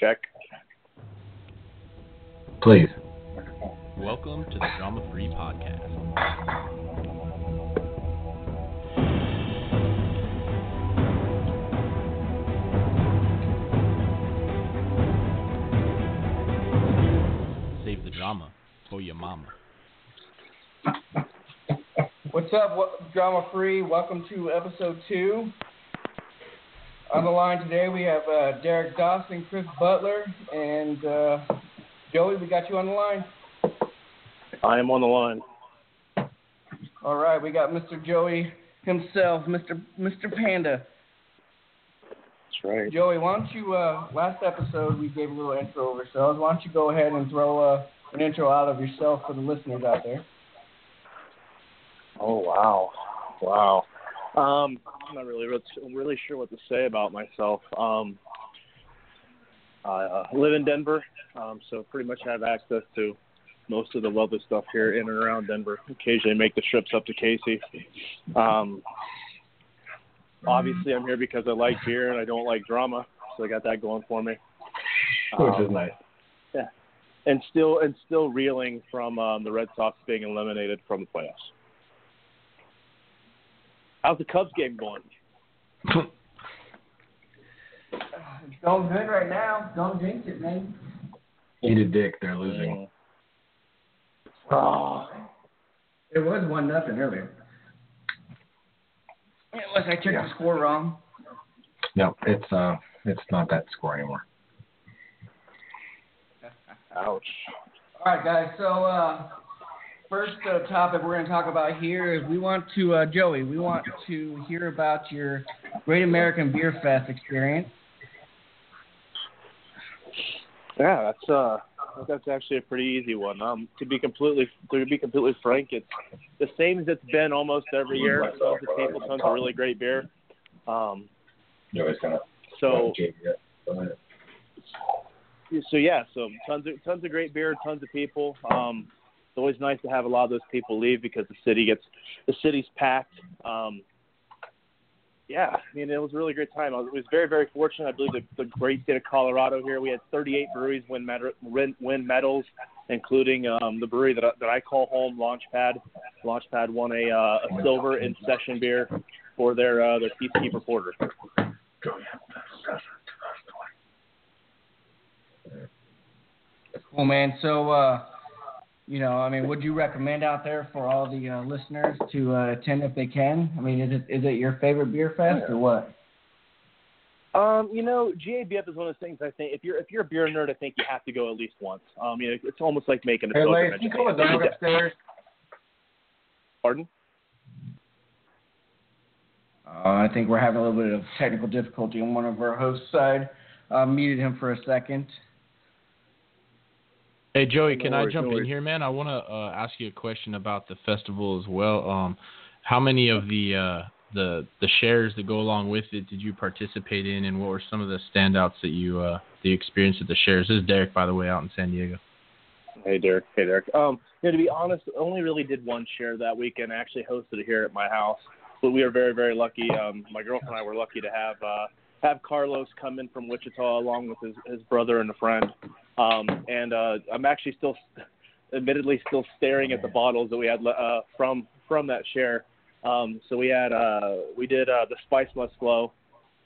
check. Please. Welcome to the Drama Free Podcast. Save the drama for your mama. What's up, what, Drama Free? Welcome to episode two. On the line today, we have uh, Derek Dawson, Chris Butler, and uh, Joey. We got you on the line. I am on the line. All right, we got Mr. Joey himself, Mr. Mr. Panda. That's right. Joey, why don't you? Uh, last episode we gave a little intro of ourselves. Why don't you go ahead and throw uh, an intro out of yourself for the listeners out there? Oh wow, wow. Um, I'm not really really sure what to say about myself. Um, I uh, live in Denver, um, so pretty much have access to most of the lovely stuff here in and around Denver. Occasionally make the trips up to Casey. Um, obviously, I'm here because I like beer and I don't like drama, so I got that going for me. Which is Um, nice. Yeah, and still and still reeling from um, the Red Sox being eliminated from the playoffs. How's the Cubs game going? It's going good right now. Don't jinx it, man. Eat a dick, they're losing. Oh, It was one nothing earlier. Unless I checked Yeah. the score wrong. No, it's uh it's not that score anymore. ouch. All right, guys. So uh, first uh, topic we're going to talk about here is we want to uh, Joey. We want to hear about your Great American Beer Fest experience. Yeah, that's uh that's actually a pretty easy one. Um, to be completely to be completely frank, it's the same as it's been almost every year. Tons of people, tons of really great beer. Um, You always gonna so so yeah, so tons of tons of great beer, tons of people. Um, it's always nice to have a lot of those people leave because the city gets the city's packed. Um, yeah, I mean it was a really great time. I was, was very very fortunate. I believe the, the great state of Colorado here. We had 38 breweries win med- win, medals, including um, the brewery that I, that I call home, Launchpad. Launchpad won a, uh, a silver in session beer for their uh, their Peacekeeper Porter. Cool, man. So, uh, you know, I mean, would you recommend out there for all the uh, listeners to uh, attend if they can? I mean, is it is it your favorite beer fest or what? Um, you know, GABF is one of those things. I think if you're if you're a beer nerd, I think you have to go at least once. Um, you know, it's almost like making a Hey, pilgrimage. Can you call dog upstairs? Pardon? Uh, I think we're having a little bit of technical difficulty on one of our hosts' side. Uh, muted him for a second. Hey Joey, No can I jump no in here, man? I want to uh, ask you a question about the festival as well. Um, how many of the uh, the the shares that go along with it did you participate in, and what were some of the standouts that you uh, the experience at the shares? This is Derek, by the way, out in San Diego. Hey Derek. Hey Derek. Um, you know, to be honest, only really did one share that weekend. I actually hosted it here at my house, but we are very very lucky. Um, my girlfriend and I were lucky to have uh, have Carlos come in from Wichita along with his his brother and a friend. Um, and uh, I'm actually still, admittedly, still staring at the bottles that we had uh, from from that share. Um, so we had uh, we did uh, the Spice Must Glow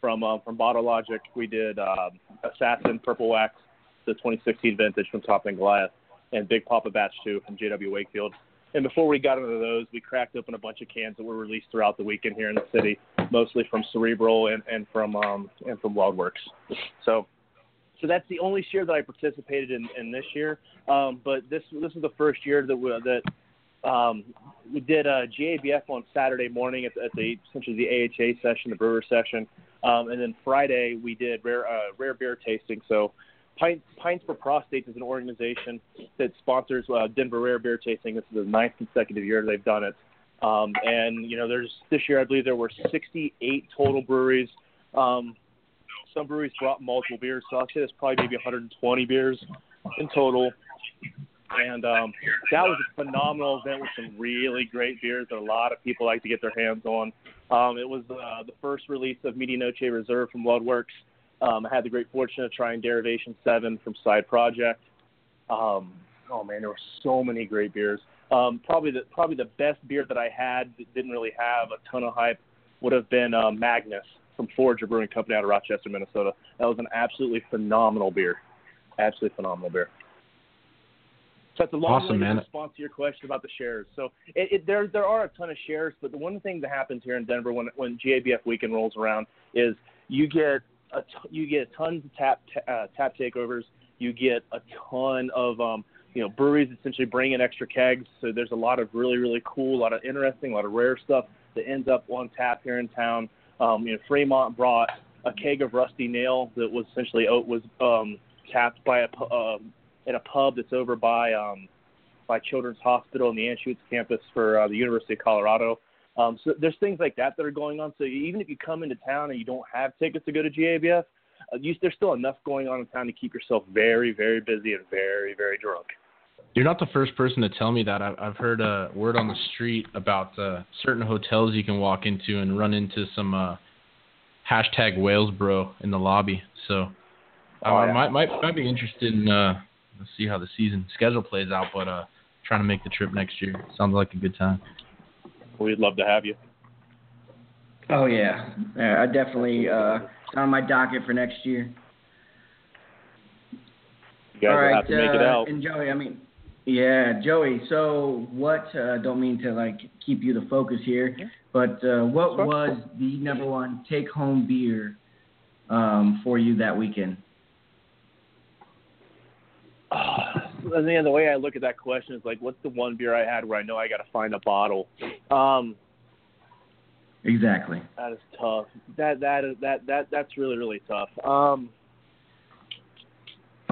from uh, from Bottle Logic. We did um, Assassin Purple Wax, the 2016 vintage from Toppling Goliath, and Big Papa Batch 2 from JW Wakefield. And before we got into those, we cracked open a bunch of cans that were released throughout the weekend here in the city, mostly from Cerebral and, and from um, and from WeldWerks. So so that's the only year that I participated in, in this year. Um, but this this is the first year that we, that um, we did a GABF on Saturday morning at, the- at the essentially the AHA session, the brewer session, um, and then Friday we did rare uh, rare beer tasting. So Pints, Pints for Prostates is an organization that sponsors uh, Denver Rare Beer Tasting. This is the ninth consecutive year they've done it. Um, and you know, there's this year I believe there were 68 total breweries. Um, some breweries brought multiple beers, so I'd say there's probably maybe 120 beers in total. And um, that was a phenomenal event with some really great beers that a lot of people like to get their hands on. Um, it was uh, the first release of Medianoche Reserve from WeldWerks. Um, I had the great fortune of trying Derivation Seven from Side Project. Um, oh man, there were so many great beers. Um, probably the probably the best beer that I had that didn't really have a ton of hype would have been uh, Magnus from Forager Brewing Company out of Rochester, Minnesota. That was an absolutely phenomenal beer. Absolutely phenomenal beer. So that's a long Awesome, man. response to your question about the shares. So it, it, there there are a ton of shares, but the one thing that happens here in Denver when when GABF weekend rolls around is you get a t- you get tons of tap uh, tap takeovers. You get a ton of um, you know breweries essentially bring in extra kegs. So there's a lot of really really cool, a lot of interesting, a lot of rare stuff that ends up on tap here in town. Um, you know Fremont brought a keg of Rusty Nail that was essentially was um, tapped by a um, in a pub that's over by um, by Children's Hospital in the Anschutz campus for uh, the University of Colorado. Um, so there's things like that that are going on. So even if you come into town and you don't have tickets to go to GABF, uh, you, there's still enough going on in town to keep yourself very, very busy and very, very drunk. You're not the first person to tell me that. I've, I've heard a word on the street about uh, certain hotels you can walk into and run into some uh, hashtag whales bro in the lobby. So I Oh, yeah. might, might might be interested in uh, let's see how the season schedule plays out, but uh, trying to make the trip next year. Sounds like a good time. We'd love to have you. Oh yeah, yeah I definitely uh, it's on my docket for next year. You guys All will right, have to make it uh, out. And Joey, I mean, yeah, Joey. So what? Uh, don't mean to like keep you the focus here, but uh, what Sure. was the number one take-home beer um, for you that weekend? and then the way I look at that question is like, what's the one beer I had where I know I got to find a bottle? Um, Exactly. that is tough. That that is that that that's really really tough. Um,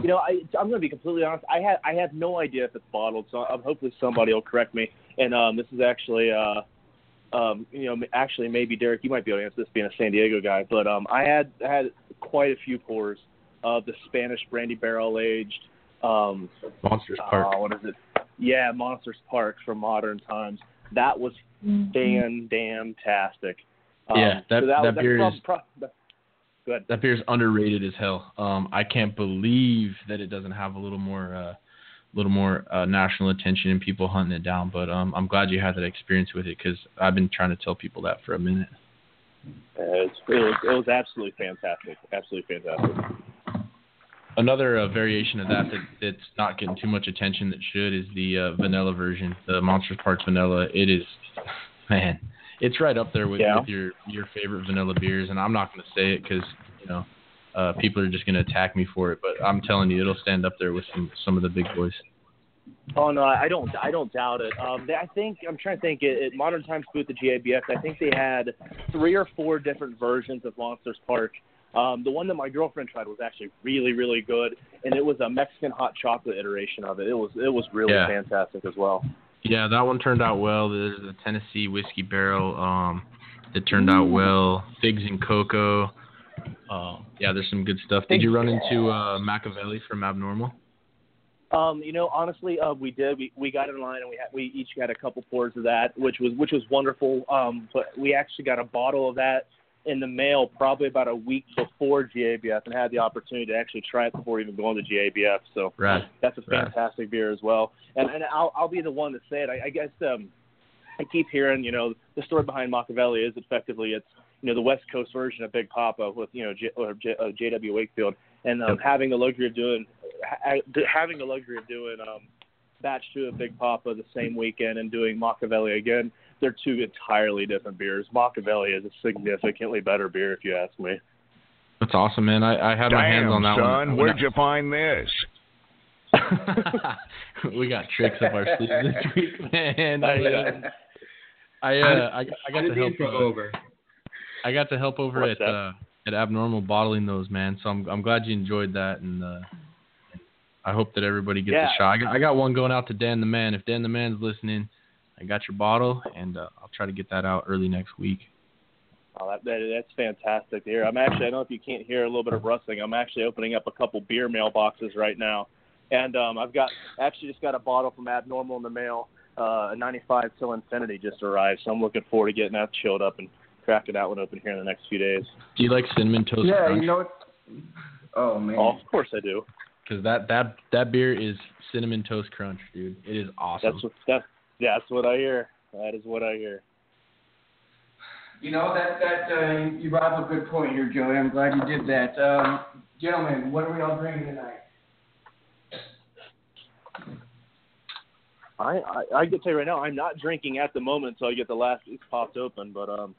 you know, I I'm gonna be completely honest. I had I have no idea if it's bottled, so I'm hopefully somebody will correct me. And um, this is actually uh, um, you know, actually maybe Derek, you might be able to answer this being a San Diego guy, but um, I had had quite a few pours of the Spanish brandy barrel aged. Um, Monsters Park. uh, what is it? Yeah, Monsters Park from Modern Times. That was fan damn tastic. Um, Yeah, that- so that that's beer prob- is- prob- that- good. That beer's underrated as hell. Um, I can't believe that it doesn't have a little more, uh, little more uh, national attention and people hunting it down. But um, I'm glad you had that experience with it because I've been trying to tell people that for a minute. Uh, it was it was absolutely fantastic. Absolutely fantastic. Another uh, variation of that, that that's not getting too much attention that should is the uh, vanilla version, the Monsters Park vanilla. It is, man, it's right up there with, Yeah. with your your favorite vanilla beers. And I'm not going to say it because you know uh, people are just going to attack me for it. But I'm telling you, it'll stand up there with some some of the big boys. Oh no, I don't. I don't doubt it. Um, they, I think I'm trying to think. At, at Modern Times booth at GABF, I think they had three or four different versions of Monsters Park. Um, the one that my girlfriend tried was actually really, really good, and it was a Mexican hot chocolate iteration of it. It was it was really Yeah. fantastic as well. Yeah, that one turned out well. There's a Tennessee whiskey barrel um, that turned out well. Figs and cocoa. Uh, yeah, there's some good stuff. Did you run into uh, Machiavelli from Abnormal? Um, you know, honestly, uh, we did. We we got in line and we had, we each got a couple pours of that, which was which was wonderful. Um, but we actually got a bottle of that in the mail probably about a week before GABF and had the opportunity to actually try it before even going to GABF. So Right. that's a Right. fantastic beer as well. And and I'll I'll be the one to say it. I, I guess um, I keep hearing you know the story behind Machiavelli is effectively it's you know the West Coast version of Big Papa with you know J, or J, uh, J.W. Wakefield and um, Yep. having the luxury of doing ha- having the luxury of doing um, batch two of Big Papa the same weekend and doing Machiavelli again. They're two entirely different beers. Machiavelli is a significantly better beer, if you ask me. That's awesome, man. I, I had my hands on that son, one. where'd you find this? we got tricks up our sleeves this week, man. I, uh, I, uh, I, got- I got to help. intro over? I got to help over What's at uh, at Abnormal bottling those, man. So I'm I'm glad you enjoyed that, and uh, I hope that everybody gets Yeah. a shot. I got, I got one going out to Dan the Man. If Dan the Man's listening, I got your bottle, and uh, I'll try to get that out early next week. Oh, that, that that's fantastic to hear. I'm actually I don't know if you can't hear a little bit of rustling. I'm actually opening up a couple beer mailboxes right now, and um, I've got actually just got a bottle from Abnormal in the mail. Uh, a 95 till Infinity just arrived, so I'm looking forward to getting that chilled up and cracking that one open here in the next few days. Do you like cinnamon toast Yeah, crunch? you know what? Oh man. Oh, of course I do. Because that that that beer is cinnamon toast crunch, dude. It is awesome. That's what that's that's what I hear. That is what I hear. You know that that uh, you, you brought up a good point here, Joey. I'm glad you did that. Um, gentlemen, what are we all drinking tonight? I, I I can tell you right now, I'm not drinking at the moment until I get the last piece popped open. But um,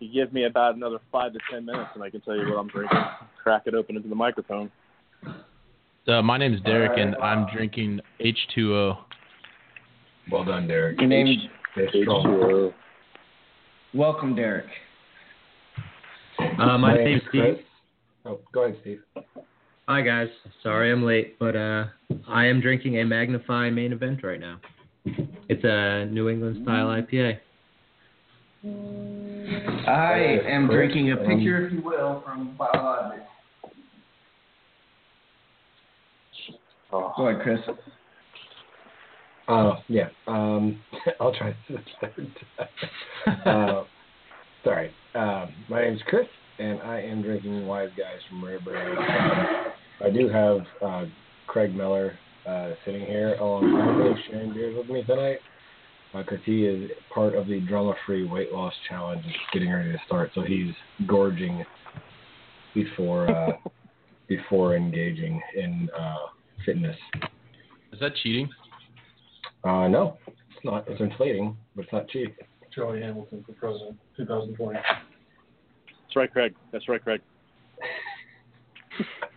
you give me about another five to ten minutes, and I can tell you what I'm drinking. Crack it open into the microphone. Uh, my name is Derek, and I'm drinking H2O. Well done, Derek. Your name. Stay strong. H2O. Welcome, Derek. Uh, my name's Steve. Chris. Oh, go ahead, Steve. Hi guys, sorry I'm late, but uh, I am drinking a Magnify main event right now. It's a New England style IPA. I am Chris, drinking a um, picture, if you will, from Biologic. Oh, Go ahead, Chris. Uh, yeah. Um, I'll try this third time. uh, sorry. Um, my is Chris, and I am drinking Wise Guys from Rare Brand. Um, I do have uh, Craig Miller uh, sitting here alongside me, sharing beers with me tonight, because he is part of the drama-free weight loss challenge that's getting ready to start. So he's gorging before uh, before engaging in uh, fitness. Is that cheating? Uh, no, it's not. It's inflating, but it's not cheap. Charlie Hamilton for president, 2020. that's right, Craig. That's right, Craig.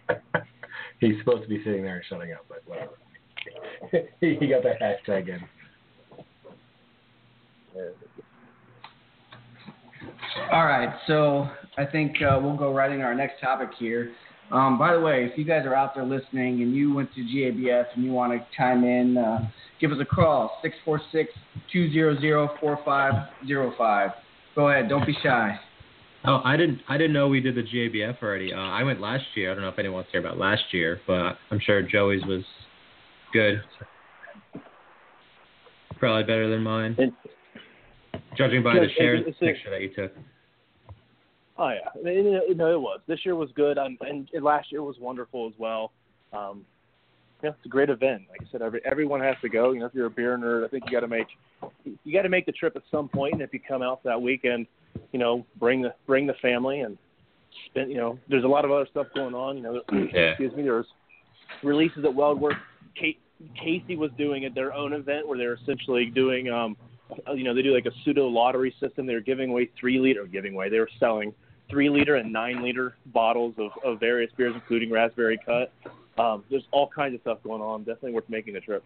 He's supposed to be sitting there and shutting up, but whatever. he got that hashtag in. All right, so I think uh, we'll go right into our next topic here. Um, by the way, if you guys are out there listening and you went to GABF and you want to chime in, uh, give us a call, 646-200-4505. Go ahead, don't be shy. Oh, I didn't I didn't know we did the GABF already. Uh, I went last year. I don't know if anyone wants to hear about last year, but I'm sure Joey's was good. Probably better than mine, And, judging by the it's- shares it's picture that you took. Oh yeah, you know, it was. This year was good, um, and last year was wonderful as well. Um, yeah, it's a great event. Like I said, every, everyone has to go. You know, if you're a beer nerd, I think you got to make you got to make the trip at some point. And if you come out that weekend, you know, bring the bring the family and spend. You know, there's a lot of other stuff going on. You know, Yeah. excuse me. There's releases at WeldWerks. Kate, Casey was doing at their own event where they're essentially doing, um, you know, they do like a pseudo lottery system. They're giving away three liter, giving away. They were selling three liter and nine liter bottles of, of various beers, including raspberry cut. Um, there's all kinds of stuff going on. Definitely worth making the trip.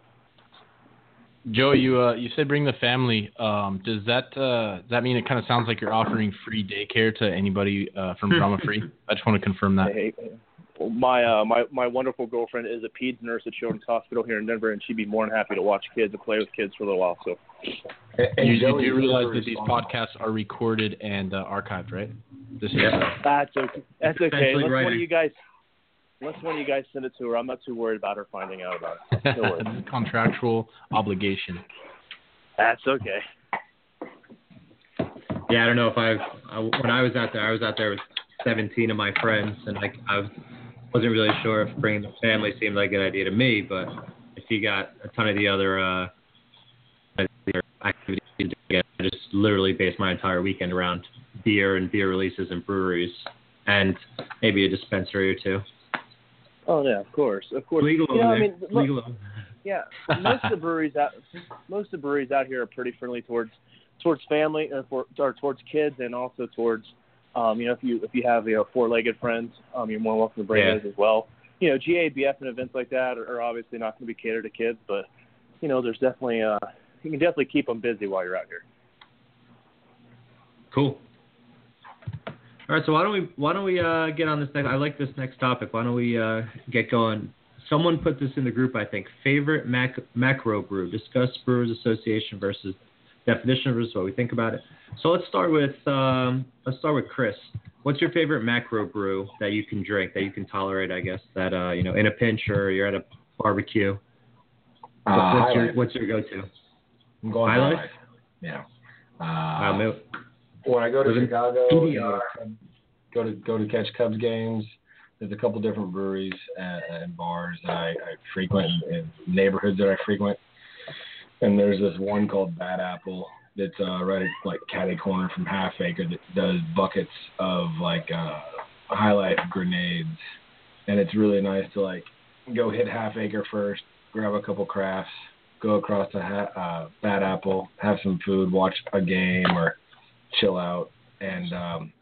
Joe, you uh, you said bring the family. Um, does that uh, does that mean it kind of sounds like you're offering free daycare to anybody uh, from Drama Free? I just want to confirm that. Hey, my uh, my my wonderful girlfriend is a peds nurse at Children's Hospital here in Denver, and she'd be more than happy to watch kids and play with kids for a little while. So And, and You, you do realize that these podcasts are recorded and uh, archived, right? This is that's okay. That's okay. Essentially Unless one of you guys, unless one of you guys send it to her, I'm not too worried about her finding out about it. No worries. contractual obligation. That's okay. Yeah, I don't know if I, I when I was out there, I was out there with 17 of my friends, and like I wasn't really sure if bringing the family seemed like a good idea to me, but if you got a ton of the other uh, activities, I just literally based my entire weekend around beer and beer releases and breweries, and maybe a dispensary or two. Oh yeah, of course, of course. Legal you know, I mean, look, Legal. Yeah, most of the breweries out most of the breweries out here are pretty friendly towards towards family or, for, or towards kids and also towards um, you know if you if you have you know four legged friends um, you're more welcome to bring Yeah. those as well. You know GABF and events like that are, are obviously not going to be catered to kids, but you know there's definitely uh you can definitely keep them busy while you're out here. Cool. All right, so why don't we why don't we uh, get on this next? I like this next topic. Why don't we uh, get going? Someone put this in the group. I think favorite mac- macro brew. Discuss Brewers Association versus definition versus what we think about it. So let's start with um, let's start with Chris. What's your favorite macro brew that you can drink that you can tolerate? I guess that uh, you know in a pinch or you're at a barbecue. Uh, what's, your what's your go-to? I'm going High High Life? Life. Yeah. Uh, Uh, mil- when I go to Live Chicago, PBR. go to go to catch Cubs games. there's a couple different breweries and, and bars that I, I frequent and neighborhoods that I frequent. And there's this one called Bad Apple that's uh, right at like Caddy Corner from Half Acre that does buckets of like uh, High Life grenades, and it's really nice to like go hit Half Acre first, grab a couple crafts, go across to ha- uh, Bad Apple, have some food, watch a game, or chill out, and um,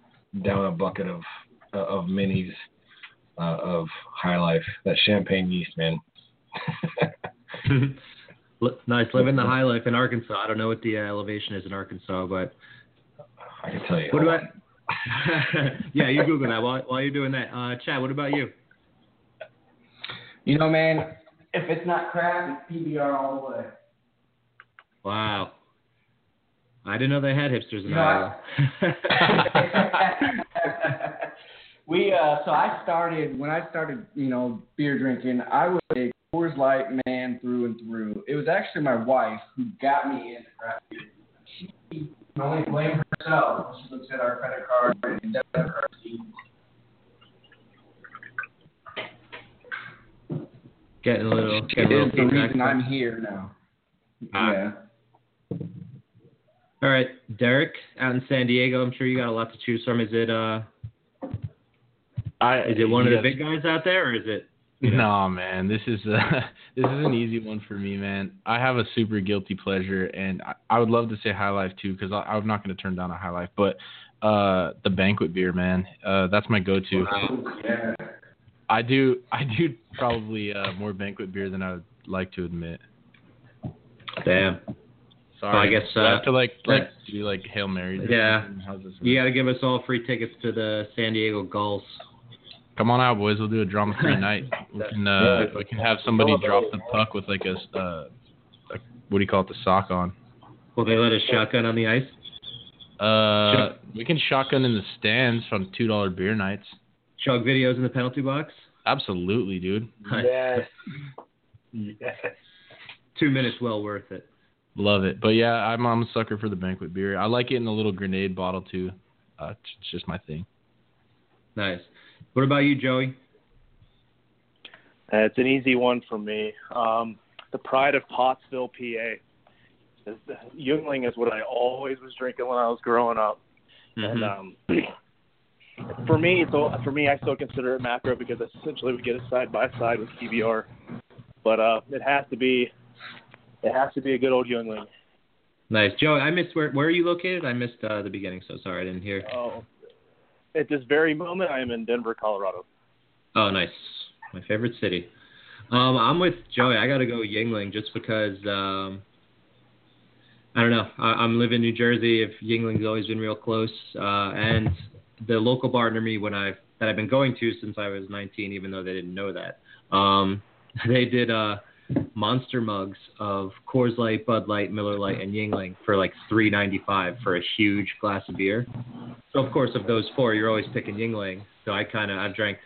down a bucket of uh, of minis uh, of High Life, that champagne yeast, man. Li- nice living the high life in Arkansas. I don't know what the uh, elevation is in Arkansas, but I can tell you. what about? yeah, you Google that while while you're doing that. Uh, Chad, what about you? You know, man, if it's not crap, it's PBR all the way. Wow. I didn't know they had hipsters in You know, Iowa. we uh so I started when I started, you know, beer drinking, I was a Coors Light man through and through. It was actually my wife who got me into craft beer. She can only blame herself when she looks at our credit card and debit card getting a little. It Getting a little is the feedback. reason I'm here now. Ah. Yeah. All right, Derek, out in San Diego. I'm sure you got a lot to choose from. Is it uh, I, is it one of the big guys out there, or is it? you know? No, man, this is uh, this is an easy one for me, man. I have a super guilty pleasure, and I, I would love to say High Life too, because I'm not going to turn down a High Life, but uh, the banquet beer, man, uh, that's my go-to. Yeah. I do, I do probably uh, more banquet beer than I would like to admit. Damn. Sorry, I guess, Do I uh, have to like like do like hail marys. Yeah. You got to give us all free tickets to the San Diego Gulls. Come on out, boys. We'll do a drama-free night. We can uh, we can have somebody drop the puck with like a, uh, a what do you call it, the sock on. Will they let us shotgun on the ice? Uh, we can shotgun in the stands from two dollar beer nights. Chug videos in the penalty box? Absolutely, dude. Yes. Yes. Two minutes well worth it. Love it. But yeah, I'm I'm a sucker for the banquet beer. I like it in a little grenade bottle too. Uh, it's it's just my thing. Nice. What about you, Joey? Uh, it's an easy one for me. Um, the pride of Pottsville, PA. Is the, Yuengling is what I always was drinking when I was growing up, and Mm-hmm. um, for me, so for me, I still consider it macro because essentially we get it side by side with PBR, but uh, it has to be, it has to be a good old Yuengling. Nice. Joey, I missed where where are you located? I missed uh, the beginning, so sorry I didn't hear. Oh, at this very moment, I am in Denver, Colorado. Oh, nice. My favorite city. Um, I'm with Joey. I got to go Yuengling just because. Um, I don't know. I, I'm living in New Jersey. If Yuengling's always been real close, uh, and the local bar near me when I that I've been going to since I was 19, even though they didn't know that. Um, they did uh, monster mugs of Coors Light, Bud Light, Miller Light, and Yuengling for like 3.95 for a huge glass of beer. So of course, of those four, you're always picking Yuengling. So I kind of I've drank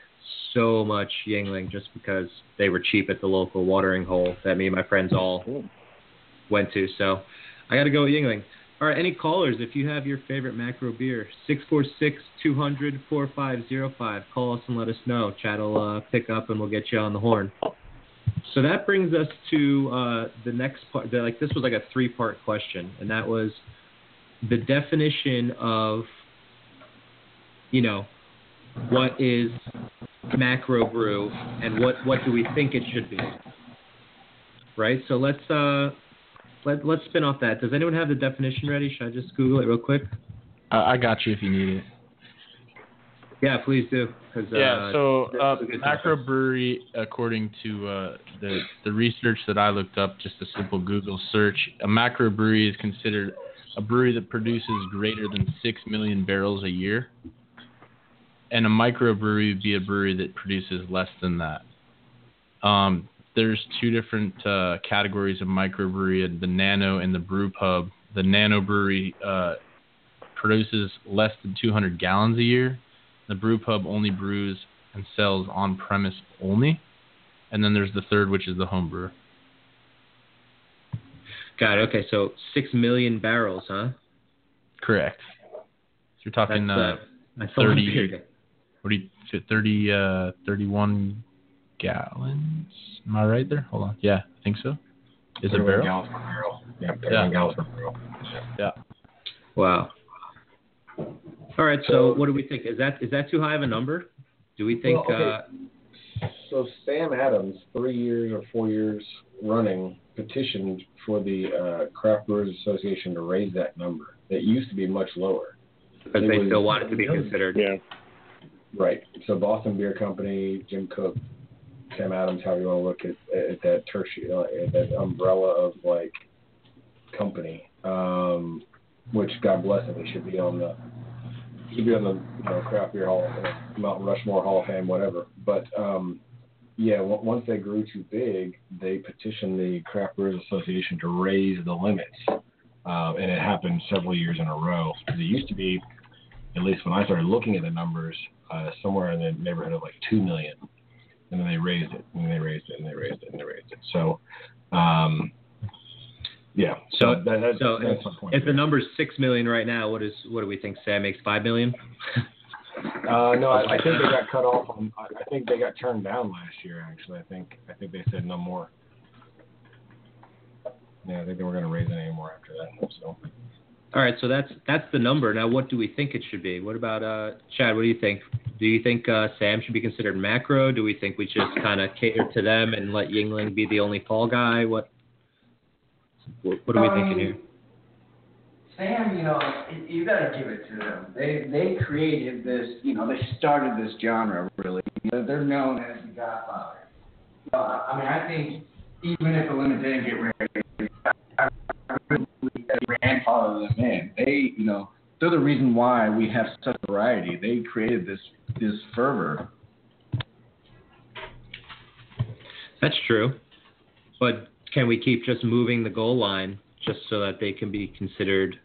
so much Yuengling just because they were cheap at the local watering hole that me and my friends all went to. So I got to go with Yuengling. All right, any callers? If you have your favorite macro beer, 646-200-4505. Call us and let us know. Chad will uh, pick up and we'll get you on the horn. So that brings us to uh, the next part. The, like this was like a three-part question, and that was the definition of, you know, what is macro brew and what what do we think it should be right so let's uh let, let's spin off that. Does anyone have the definition ready? Should i just google it real quick? I, I got you if you need it. yeah please do Yeah, uh, so uh, a macro brewery, according to uh, the the research that I looked up, just a simple Google search, a macro brewery is considered a brewery that produces greater than six million barrels a year, and a microbrewery would be a brewery that produces less than that. Um, there's two different uh, categories of microbrewery: the nano and the brew pub. The nano brewery uh, produces less than 200 gallons a year. The brew pub only brews and sells on premise only. And then there's the third, which is the home brewer. got it okay so six million barrels huh Correct. So you're talking uh, uh, that's a lot of 30 what do you fit 30 uh 31 gallons? Am I right there? Hold on. Yeah, I think so. Is it a 31 barrel? Gallons per barrel. Yeah, 31 Yeah. gallons per barrel. Yeah. Wow. All right. So, what do we think? Is that is that too high of a number? Do we think? Well, okay. uh, So Sam Adams, three years or four years running, petitioned for the uh, Craft Brewers Association to raise that number. It used to be much lower. because they was- still want it to be considered. Yeah. Right. So Boston Beer Company, Jim Koch, Sam Adams, however you want to look at, at that tertiary, uh, at that umbrella of like company, um, which God bless them, they should be on the should be on the you know craft beer hall, Mountain Rushmore Hall of Fame, whatever. But um, yeah, w- once they grew too big, they petitioned the Craft Brewers Association to raise the limits, uh, and it happened several years in a row. It used to be, at least when I started looking at the numbers, uh, somewhere in the neighborhood of like two million, and then they raised it, and they raised it, and they raised it, and they raised it. So, um, yeah. So- that, that, so that's point. If the number's six million right now, what is what do we think? Sam makes five million. Uh, no, I, I think they got cut off. On, I I think they got turned down last year. Actually, I think I think they said no more. Yeah, I think they were going to raise it anymore after that. So, All right, so that's that's the number. Now, what do we think it should be? What about uh, Chad? What do you think? Do you think uh, Sam should be considered macro? Do we think we just kind of cater to them and let Yuengling be the only fall guy? What what, what are we thinking here? Sam, you know, you got to give it to them. They they created this, you know, they started this genre really. They're known as the Godfather. Uh, I mean, I think even if didn't get really that grandfather them in. They, you know, they're the reason why we have such variety. They created this this fervor. That's true, but can we keep just moving the goal line just so that they can be considered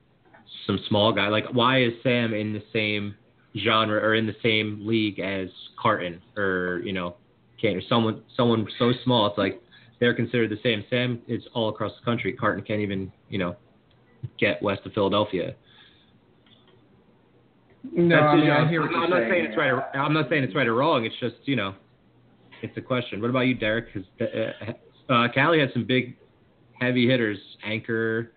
some small guy? Like, why is Sam in the same genre or in the same league as Carton or you know, can or someone someone so small? It's like they're considered the same. Sam is all across the country. Carton can't even you know get west of Philadelphia. No, I mean, you know, I hear what I'm you're not saying. saying it's right. Or, I'm not saying it's right or wrong. It's just you know, it's a question. What about you, Derek? Because uh, uh, Cali had some big, heavy hitters: Anchor,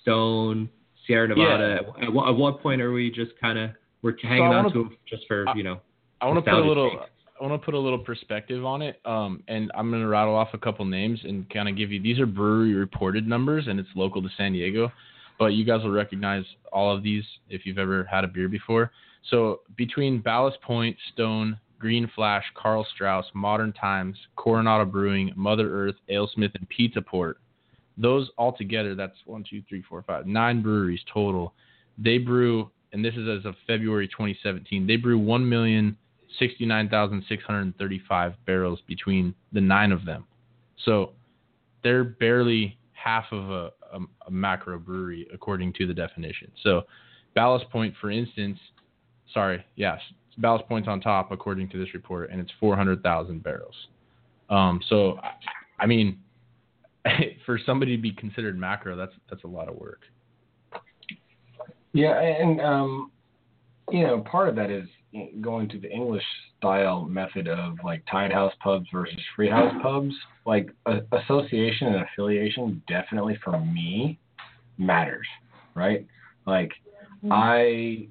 Stone, Sierra Nevada. At, what, at what point are we just kind of we're hanging I on wanna- to them just for you know? I want to put a little. sake? I want to put a little perspective on it, um, and I'm going to rattle off a couple names and kind of give you. These are brewery reported numbers, and it's local to San Diego, but you guys will recognize all of these if you've ever had a beer before. So between Ballast Point, Stone, Green Flash, Karl Strauss, Modern Times, Coronado Brewing, Mother Earth, Alesmith, and Pizza Port, those all together, that's one, two, three, four, five, nine breweries total. They brew, and this is as of February 2017. They brew one million 69,635 barrels between the nine of them. So they're barely half of a, a, a macro brewery according to the definition. So Ballast Point, for instance, sorry, yes, Ballast Point's on top according to this report, and it's 400,000 barrels. Um, so, I, I mean, for somebody to be considered macro, that's that's a lot of work. yeah, and um, you know, part of that is going to the English style method of like tied house pubs versus free house pubs. Like a, association and affiliation definitely for me matters, right? Like I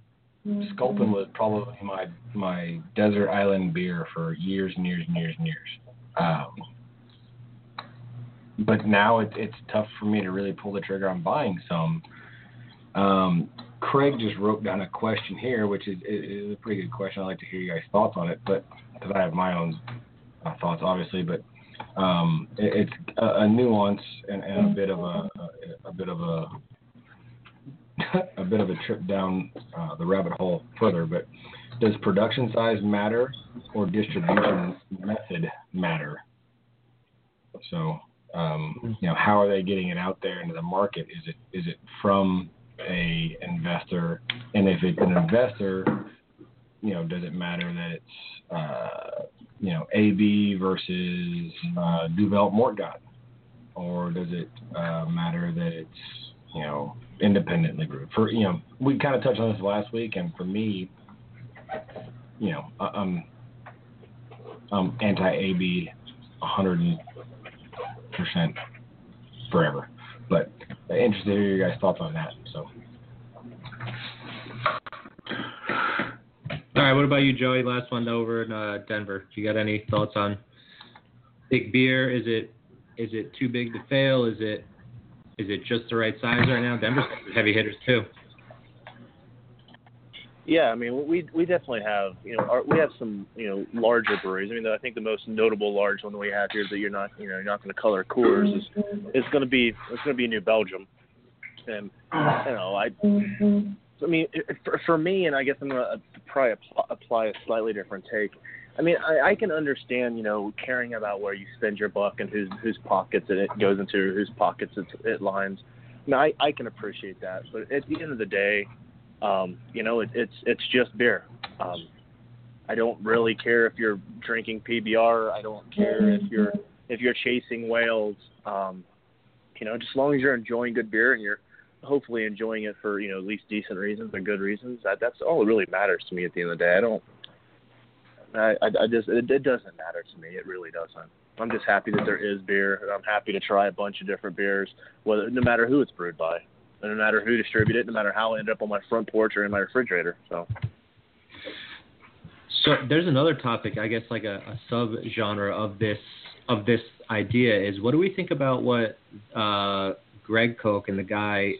Sculpin was probably my my desert island beer for years and years and years and years. Um, but now it, it's tough for me to really pull the trigger on buying some. Um, Craig just wrote down a question here, which is, is a pretty good question. I'd like to hear you guys' thoughts on it, but because I have my own uh, thoughts, obviously, but um, it, it's a, a nuance and, and a bit of a, a, a bit of a a bit of a trip down uh, the rabbit hole further. But does production size matter or distribution method matter? So, um, you know, how are they getting it out there into the market? Is it is it from a investor? And if it's an investor, you know, does it matter that it's uh, you know AB versus uh, Duvel Moortgat, or does it uh, matter that it's you know independently brewed? For you know, we kind of touched on this last week, and for me, you know, I'm I'm anti AB, hundred percent forever. But interested to hear your guys' thoughts on that. So. All right, what about you, Joey? Last one over in uh, Denver. Do you got any thoughts on big beer? Is it is it too big to fail? Is it is it just the right size right now? Denver's heavy hitters too. Yeah, I mean, we we definitely have you know our, we have some you know larger breweries. I mean, I think the most notable large one that we have here that you're not you know you're not going to color Coors is is going to be it's going to be New Belgium, and you know I I mean for, for me and I guess I'm going to uh, probably apply, apply a slightly different take. I mean, I, I can understand, you know, caring about where you spend your buck and whose whose pockets it goes into, whose pockets it, it lines. I, mean, I I can appreciate that, but at the end of the day, um, you know, it, it's it's just beer. Um, I don't really care if you're drinking PBR. I don't care if you're if you're chasing whales. Um, you know, just as long as you're enjoying good beer and you're hopefully enjoying it for you know at least decent reasons and good reasons. That that's all that really matters to me at the end of the day. I don't. I I, just it, it doesn't matter to me. It really doesn't. I'm just happy that there is beer. and I'm happy to try a bunch of different beers, whether no matter who it's brewed by, no matter who distributed it, no matter how it ended up on my front porch or in my refrigerator. So So there's another topic, I guess, like a, a sub genre of this of this idea is what do we think about what uh, Greg Koch and the guy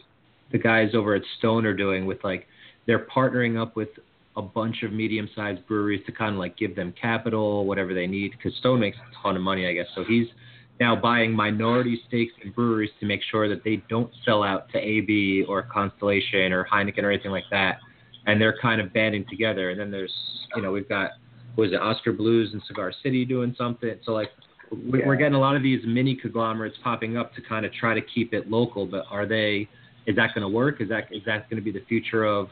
the guys over at Stone are doing with like they're partnering up with a bunch of medium-sized breweries to kind of like give them capital, whatever they need, because Stone makes a ton of money, I guess. So he's now buying minority stakes in breweries to make sure that they don't sell out to AB or Constellation or Heineken or anything like that. And they're kind of banding together. And then there's, you know, we've got, what is it, Oskar Blues and Cigar City doing something. So like, we- we're getting a lot of these mini conglomerates popping up to kind of try to keep it local. But are they? Is that going to work? Is that is that going to be the future of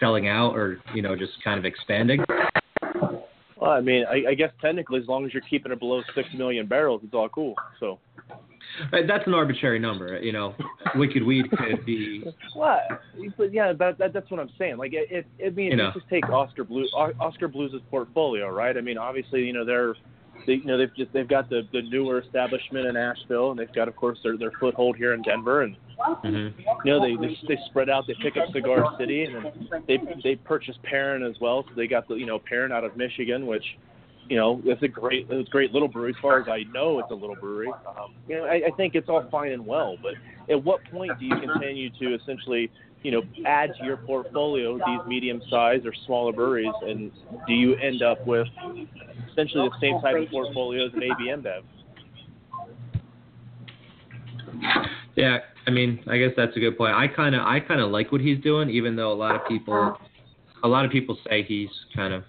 selling out, or you know, just kind of expanding? Well, I mean, I, I guess technically, as long as you're keeping it below six million barrels, it's all cool. So, uh, That's an arbitrary number. You know, Wicked Weed could be. what? But yeah, that, that that's what I'm saying. Like, it, it, I mean, You know. just take Oskar Blue, Oskar Blues' portfolio, right? I mean, obviously, you know, they're, they, you know, they've just they've got the the newer establishment in Asheville, and they've got, of course, their their foothold here in Denver, and Mhm. you know, they they, they spread out. They pick up Cigar City, and then they they purchase Perrin as well. So they got the you know Perrin out of Michigan, which you know it's a great it's a great little brewery. As far as I know, it's a little brewery. Um, you know, I, I think it's all fine and well, but at what point do you continue to essentially you know add to your portfolio these medium-sized or smaller breweries, and do you end up with essentially the same type of portfolio as an AB InBev? Yeah, I mean, I guess that's a good point. I kind of, I kind of like what he's doing, even though a lot of people, a lot of people say he's kind of,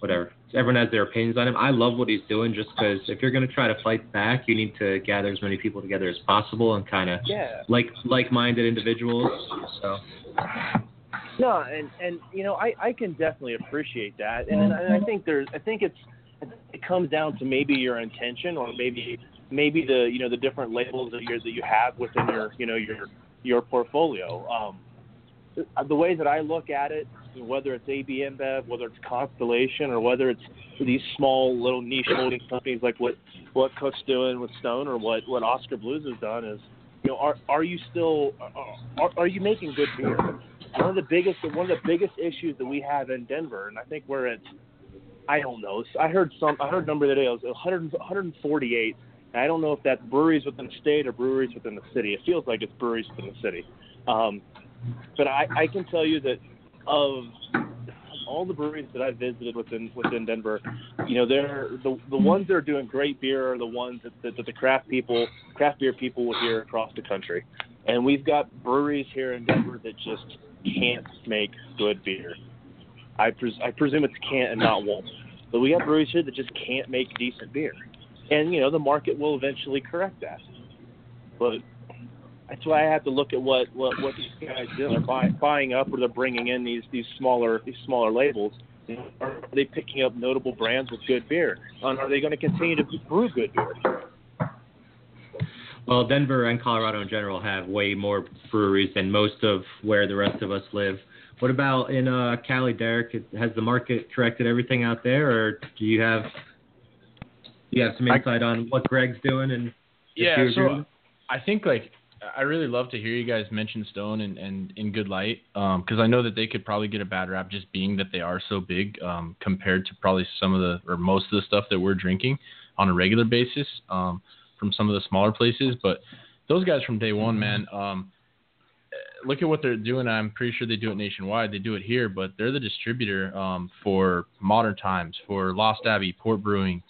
whatever. Everyone has their opinions on him. I love what he's doing, just because if you're going to try to fight back, you need to gather as many people together as possible and kind of Yeah. like like-minded individuals. So, No, and and you know, I I can definitely appreciate that, and, and I think there's, I think it's, it comes down to maybe your intention, or maybe maybe the you know the different labels that you that you have within your you know your your portfolio. Um, the- way that I look at it, whether it's AB InBev, whether it's Constellation, or whether it's these small little niche holding companies like what what Cook's doing with Stone, or what what Oskar Blues has done, is you know are are you still are, are you making good beer? one of the biggest one of the biggest issues that we have in Denver, and I think we're at I don't know. I heard some I heard a number the day. It was 100, 148. I don't know if that's breweries within the state or breweries within the city. It feels like it's breweries within the city. Um, but I, I can tell you that of all the breweries that I've visited within within Denver, you know, they're the the ones that are doing great beer are the ones that, that, that the craft people, craft beer people will hear across the country. And we've got breweries here in Denver that just can't make good beer. I, pres- I presume it's can't and not won't. But we have breweries here that just can't make decent beer. And, you know, the market will eventually correct that. But that's why I have to look at what, what, what these guys do. They're buy, buying up or they're bringing in these, these smaller these smaller labels. Are they picking up notable brands with good beer? And are they going to continue to brew good beer? well, Denver and Colorado in general have way more breweries than most of where the rest of us live. What about in uh, Cali, Derek? Has the market corrected everything out there, or do you have do you have some I- insight on what Greg's doing? And Yeah, so with it? I think like I really love to hear you guys mention Stone and, and in good light because I know that they could probably get a bad rap just being that they are so big um, compared to probably some of the or most of the stuff that we're drinking on a regular basis um, from some of the smaller places. But those guys from day one, man, um, look at what they're doing. I'm pretty sure they do it nationwide. They do it here, but they're the distributor um, for Modern Times, for Lost Abbey, Port Brewing,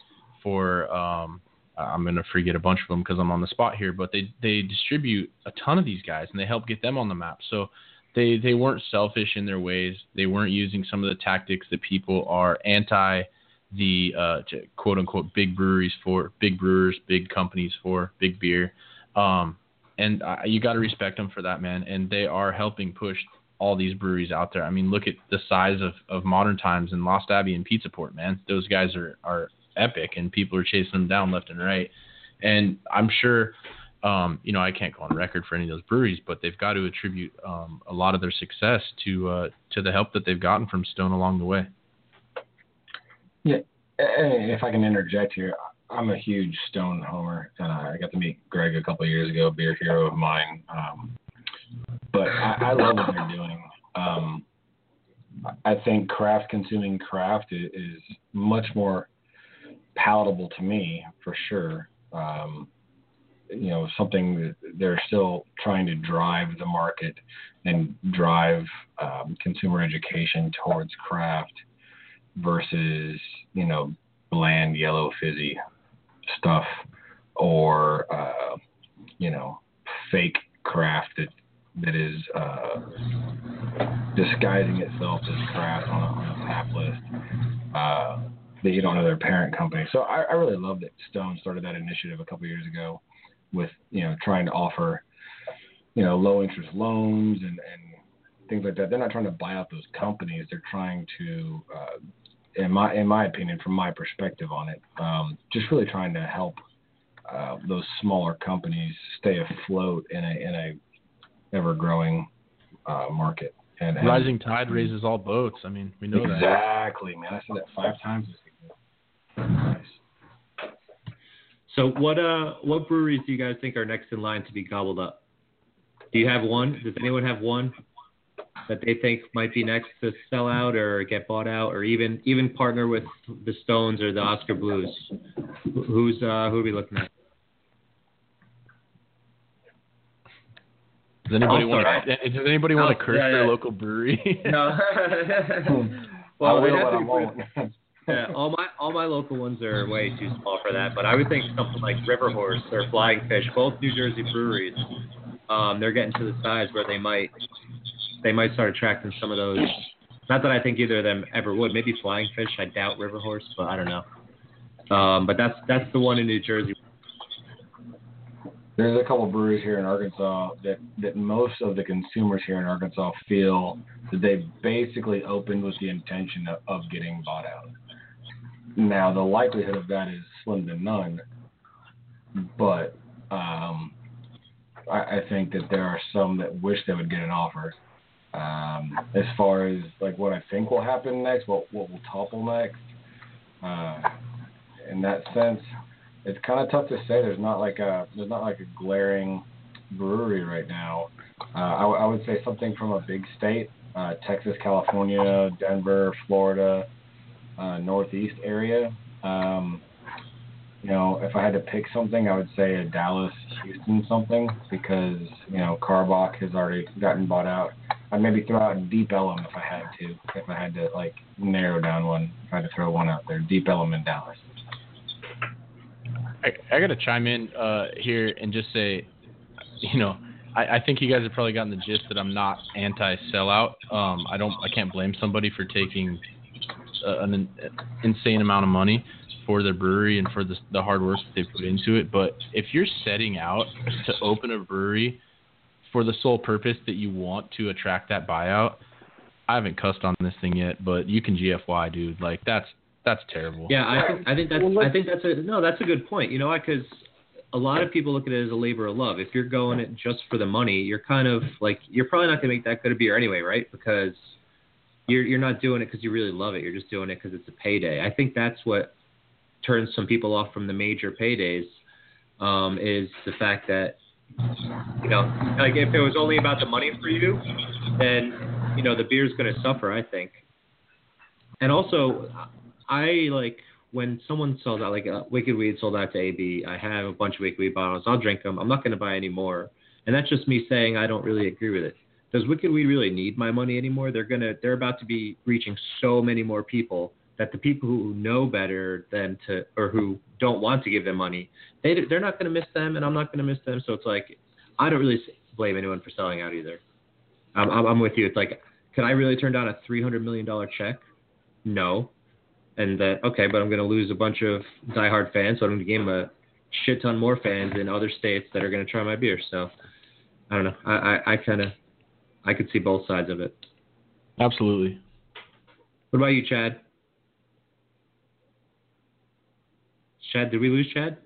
for um, I'm gonna forget a bunch of them because I'm on the spot here, but they they distribute a ton of these guys and they help get them on the map. So they they weren't selfish in their ways. They weren't using some of the tactics that people are anti the uh, quote unquote big breweries for big brewers, big companies for big beer. Um, and uh, you got to respect them for that, man. And they are helping push all these breweries out there. I mean, look at the size of, of Modern Times and Lost Abbey and Pizza Port, man. Those guys are are epic, and people are chasing them down left and right. And I'm sure, um, you know, I can't go on record for any of those breweries, but they've got to attribute um, a lot of their success to uh, to the help that they've gotten from Stone along the way. Yeah, if I can interject here, I'm a huge Stone homer, and I got to meet Greg a couple years ago, beer hero of mine. Um, but I, I love what they're doing. Um, I think craft consuming craft is, is much more palatable to me for sure. Um, you know, something that they're still trying to drive the market and drive um, consumer education towards craft versus you know bland yellow fizzy stuff or uh, you know fake craft that that is uh, disguising itself as craft on a, on a tap list uh, that you don't know their parent company. So I, I really love that Stone started that initiative a couple years ago with you know trying to offer you know low interest loans and and things like that. They're not trying to buy out those companies. They're trying to uh, in my in my opinion, from my perspective on it, um, just really trying to help uh, those smaller companies stay afloat in a in a ever growing uh, market. And, and Rising tide raises all boats. I mean, we know that. exactly, man. I said that five times this. Nice. So what uh what breweries do you guys think are next in line to be gobbled up? Do you have one? Does anyone have one that they think might be next to sell out or get bought out or even even partner with the Stones or the Oskar Blues? Who's uh who are we looking at? Does anybody Oh, want to? Does anybody want Oh, to curse yeah, their local brewery? No. I we'd will, have to I. Yeah, all my all my local ones are way too small for that. But I would think something like River Horse or Flying Fish, both New Jersey breweries. Um, they're getting to the size where they might they might start attracting some of those. Not that I think either of them ever would. Maybe Flying Fish. I doubt River Horse, but I don't know. Um, but that's that's the one in New Jersey. There's a couple breweries here in Arkansas that, that most of the consumers here in Arkansas feel that they basically opened with the intention of, of getting bought out. Now, the likelihood of that is slim to none, but um, I, I think that there are some that wish they would get an offer. Um, as far as like what I think will happen next, what what will topple next, uh, in that sense, it's kind of tough to say. There's not like a there's not like a glaring brewery right now. Uh, I, would say something from a big state, uh, Texas, California, Denver, Florida, uh, Northeast area. Um, you know, if I had to pick something, I would say a Dallas, Houston something because you know Karbach has already gotten bought out. I'd maybe throw out Deep Ellum if I had to. If I had to like narrow down one, had to throw one out there, Deep Ellum in Dallas. I, I got to chime in uh, here and just say, you know, I, I think you guys have probably gotten the gist that I'm not anti-sellout. Um, I don't, I can't blame somebody for taking an in- insane amount of money for their brewery and for the, the hard work that they put into it. But if you're setting out to open a brewery for the sole purpose that you want to attract that buyout, I haven't cussed on this thing yet, but you can GFY, dude. Like that's that's terrible. Yeah, I think I think that's I think that's a no, that's a good point. You know? Because a lot of people look at it as a labor of love. If you're going it just for the money, you're kind of like you're probably not gonna make that good a beer anyway, right? Because you're you're not doing it because you really love it. You're just doing it because it's a payday. I think that's what turns some people off from the major paydays um, is the fact that you know, like if it was only about the money for you, then you know the beer's going to suffer. I think. And also, I like when someone sells out, like uh, Wicked Weed sold out to AB. I have a bunch of Wicked Weed bottles. I'll drink them. I'm not going to buy any more. And that's just me saying I don't really agree with it. Does Wicked Weed really need my money anymore? They're gonna, they're about to be reaching so many more people that the people who know better than to, or who don't want to give them money, they they're not going to miss them, and I'm not going to miss them. So it's like I don't really blame anyone for selling out either. I'm, I'm with you. It's like, can I really turn down a three hundred million dollar check? No. And that okay, but I'm going to lose a bunch of diehard fans, so I'm going to gain a shit ton more fans in other states that are going to try my beer. So I don't know. I I, I kind of I could see both sides of it. Absolutely. What about you, Chad? Chad, did we lose Chad?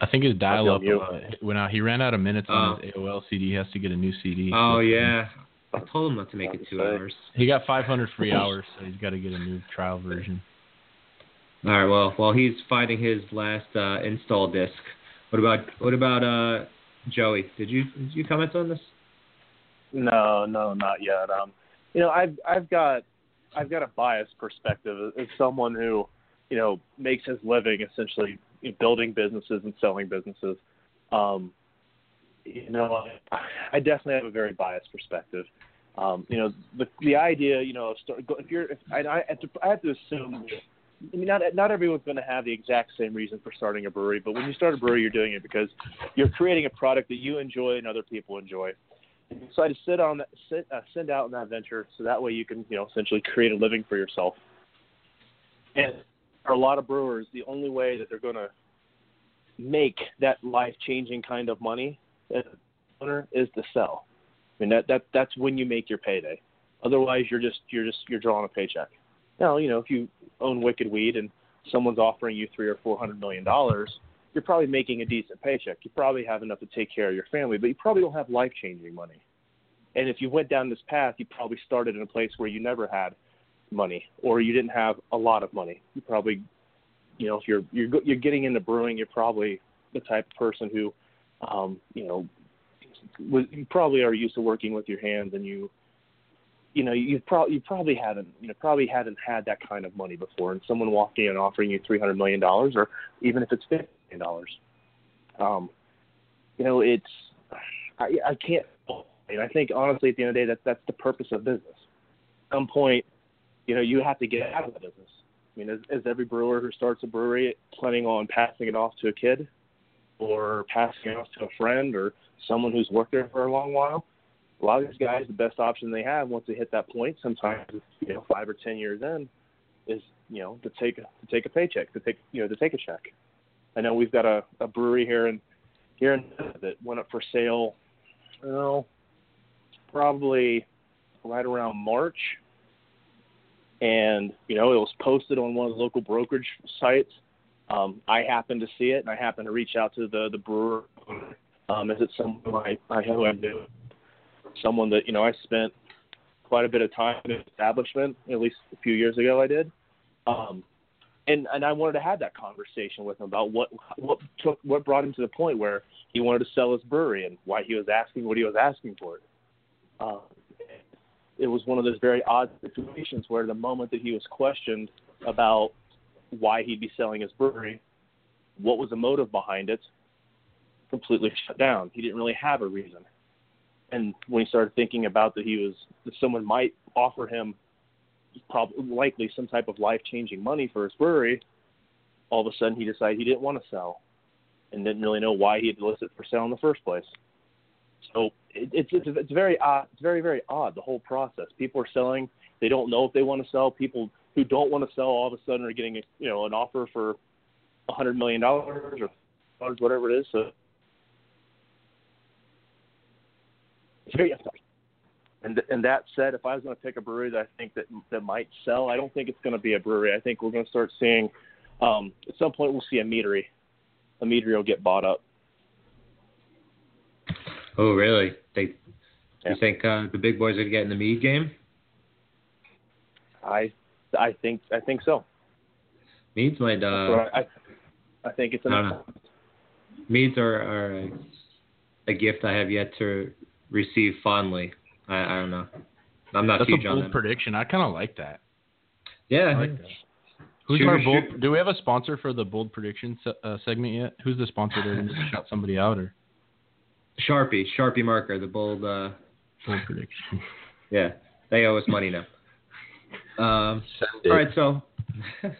I think his dial up uh, went out. He ran out of minutes on Oh. his AOL CD. He has to get a new CD. Oh yeah, I told him not to make it two hours. He got 500 free hours, so he's got to get a new trial version. All right, well, while he's finding his last uh, install disc, what about what about uh, Joey? Did you did you comment on this? No, no, not yet. Um, you know, I've I've got I've got a biased perspective as someone who, you know, makes his living essentially building businesses and selling businesses. Um, you know, I, I definitely have a very biased perspective. Um, you know, the the idea, you know, if you're, if I, I, have to, I have to assume. I mean, not not everyone's going to have the exact same reason for starting a brewery, but when you start a brewery, you're doing it because you're creating a product that you enjoy and other people enjoy. And you decide to sit on sit, uh, send out in that venture, so that way you can, you know, essentially create a living for yourself. And for a lot of brewers, the only way that they're going to make that life-changing kind of money as owner is to sell. I mean, that that that's when you make your payday. Otherwise, you're just you're just you're drawing a paycheck. Now, you know, if you own Wicked Weed and someone's offering you three or four hundred million dollars, you're probably making a decent paycheck. You probably have enough to take care of your family, but you probably don't have life changing money. And if you went down this path, you probably started in a place where you never had money, or you didn't have a lot of money. You probably, you know, if you're you're you're getting into brewing, you're probably the type of person who, um, you know, was, you probably are used to working with your hands, and you you know, you probably you probably haven't you know probably haven't had that kind of money before, and someone walking in and offering you three hundred million dollars, or even if it's fifty million dollars, um, you know, it's I I can't. And I think honestly, at the end of the day, that that's the purpose of business. At some point, you know, you have to get out of the business. I mean, as, as every brewer who starts a brewery planning on passing it off to a kid, or passing it off to a friend, or someone who's worked there for a long while a lot of these guys, the best option they have once they hit that point, sometimes you know five or ten years in, is you know to take to take a paycheck, to take you know to take a check. I know we've got a, a brewery here in here in that went up for sale, well, probably right around March, and you know it was posted on one of the local brokerage sites. Um, I happened to see it, and I happened to reach out to the the brewer. Um, is it someone I I who I knew? someone that you know I spent quite a bit of time in establishment. At least a few years ago, I did, um, and and I wanted to have that conversation with him about what what took what brought him to the point where he wanted to sell his brewery and why he was asking what he was asking for. Um, it was one of those very odd situations where the moment that he was questioned about why he'd be selling his brewery, what was the motive behind it, completely shut down. He didn't really have a reason and when he started thinking about that he was that someone might offer him probably likely some type of life changing money for his brewery, all of a sudden he decided he didn't want to sell and didn't really know why he had listed for sale in the first place. So it, it's, it's it's very odd. It's very very odd the whole process. People are selling. They don't know if they want to sell. People who don't want to sell all of a sudden are getting you know an offer for a hundred million dollars or whatever it is. So it's very and and that said, if I was going to pick a brewery that I think that that might sell, I don't think it's going to be a brewery. I think we're going to start seeing um, at some point we'll see a meadery. a meadery will get bought up. Oh, really? They Yeah. you think uh, the big boys are gonna get in the mead game? I I think I think so. Meads might. That's Uh, I, I I think it's I don't know. Meads are, are a, a gift I have yet to receive fondly. I, I don't know. I'm not That's huge a on bold them. prediction. I kind of like that. yeah, I like that. Who's Shoot, our shoot. bold? Do we have a sponsor for the bold prediction se- uh, segment yet? Who's the sponsor there? Did we shout somebody out or Sharpie, Sharpie marker, the bold. Uh, bold prediction? yeah, they owe us money now. Um, all right, so.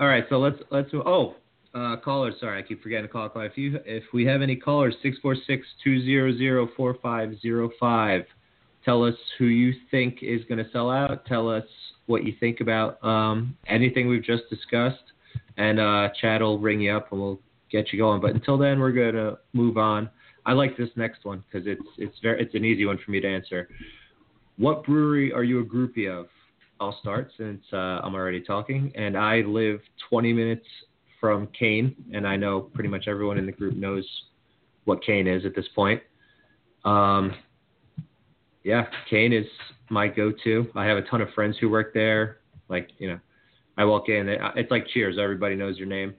all right, so let's let's. Oh, uh, callers. Sorry, I keep forgetting to call. Call. If you if we have any callers, six four six two zero zero four five zero five. Tell us who you think is going to sell out. Tell us what you think about um, anything we've just discussed, and uh, Chad will ring you up and we'll get you going. But until then, we're going to move on. I like this next one because it's it's very it's an easy one for me to answer. What brewery are you a groupie of? I'll start since uh, I'm already talking, and I live 20 minutes from Kane, and I know pretty much everyone in the group knows what Kane is at this point. Um, yeah, Kane is my go-to. I have a ton of friends who work there. Like you know, I walk in, it's like Cheers. Everybody knows your name.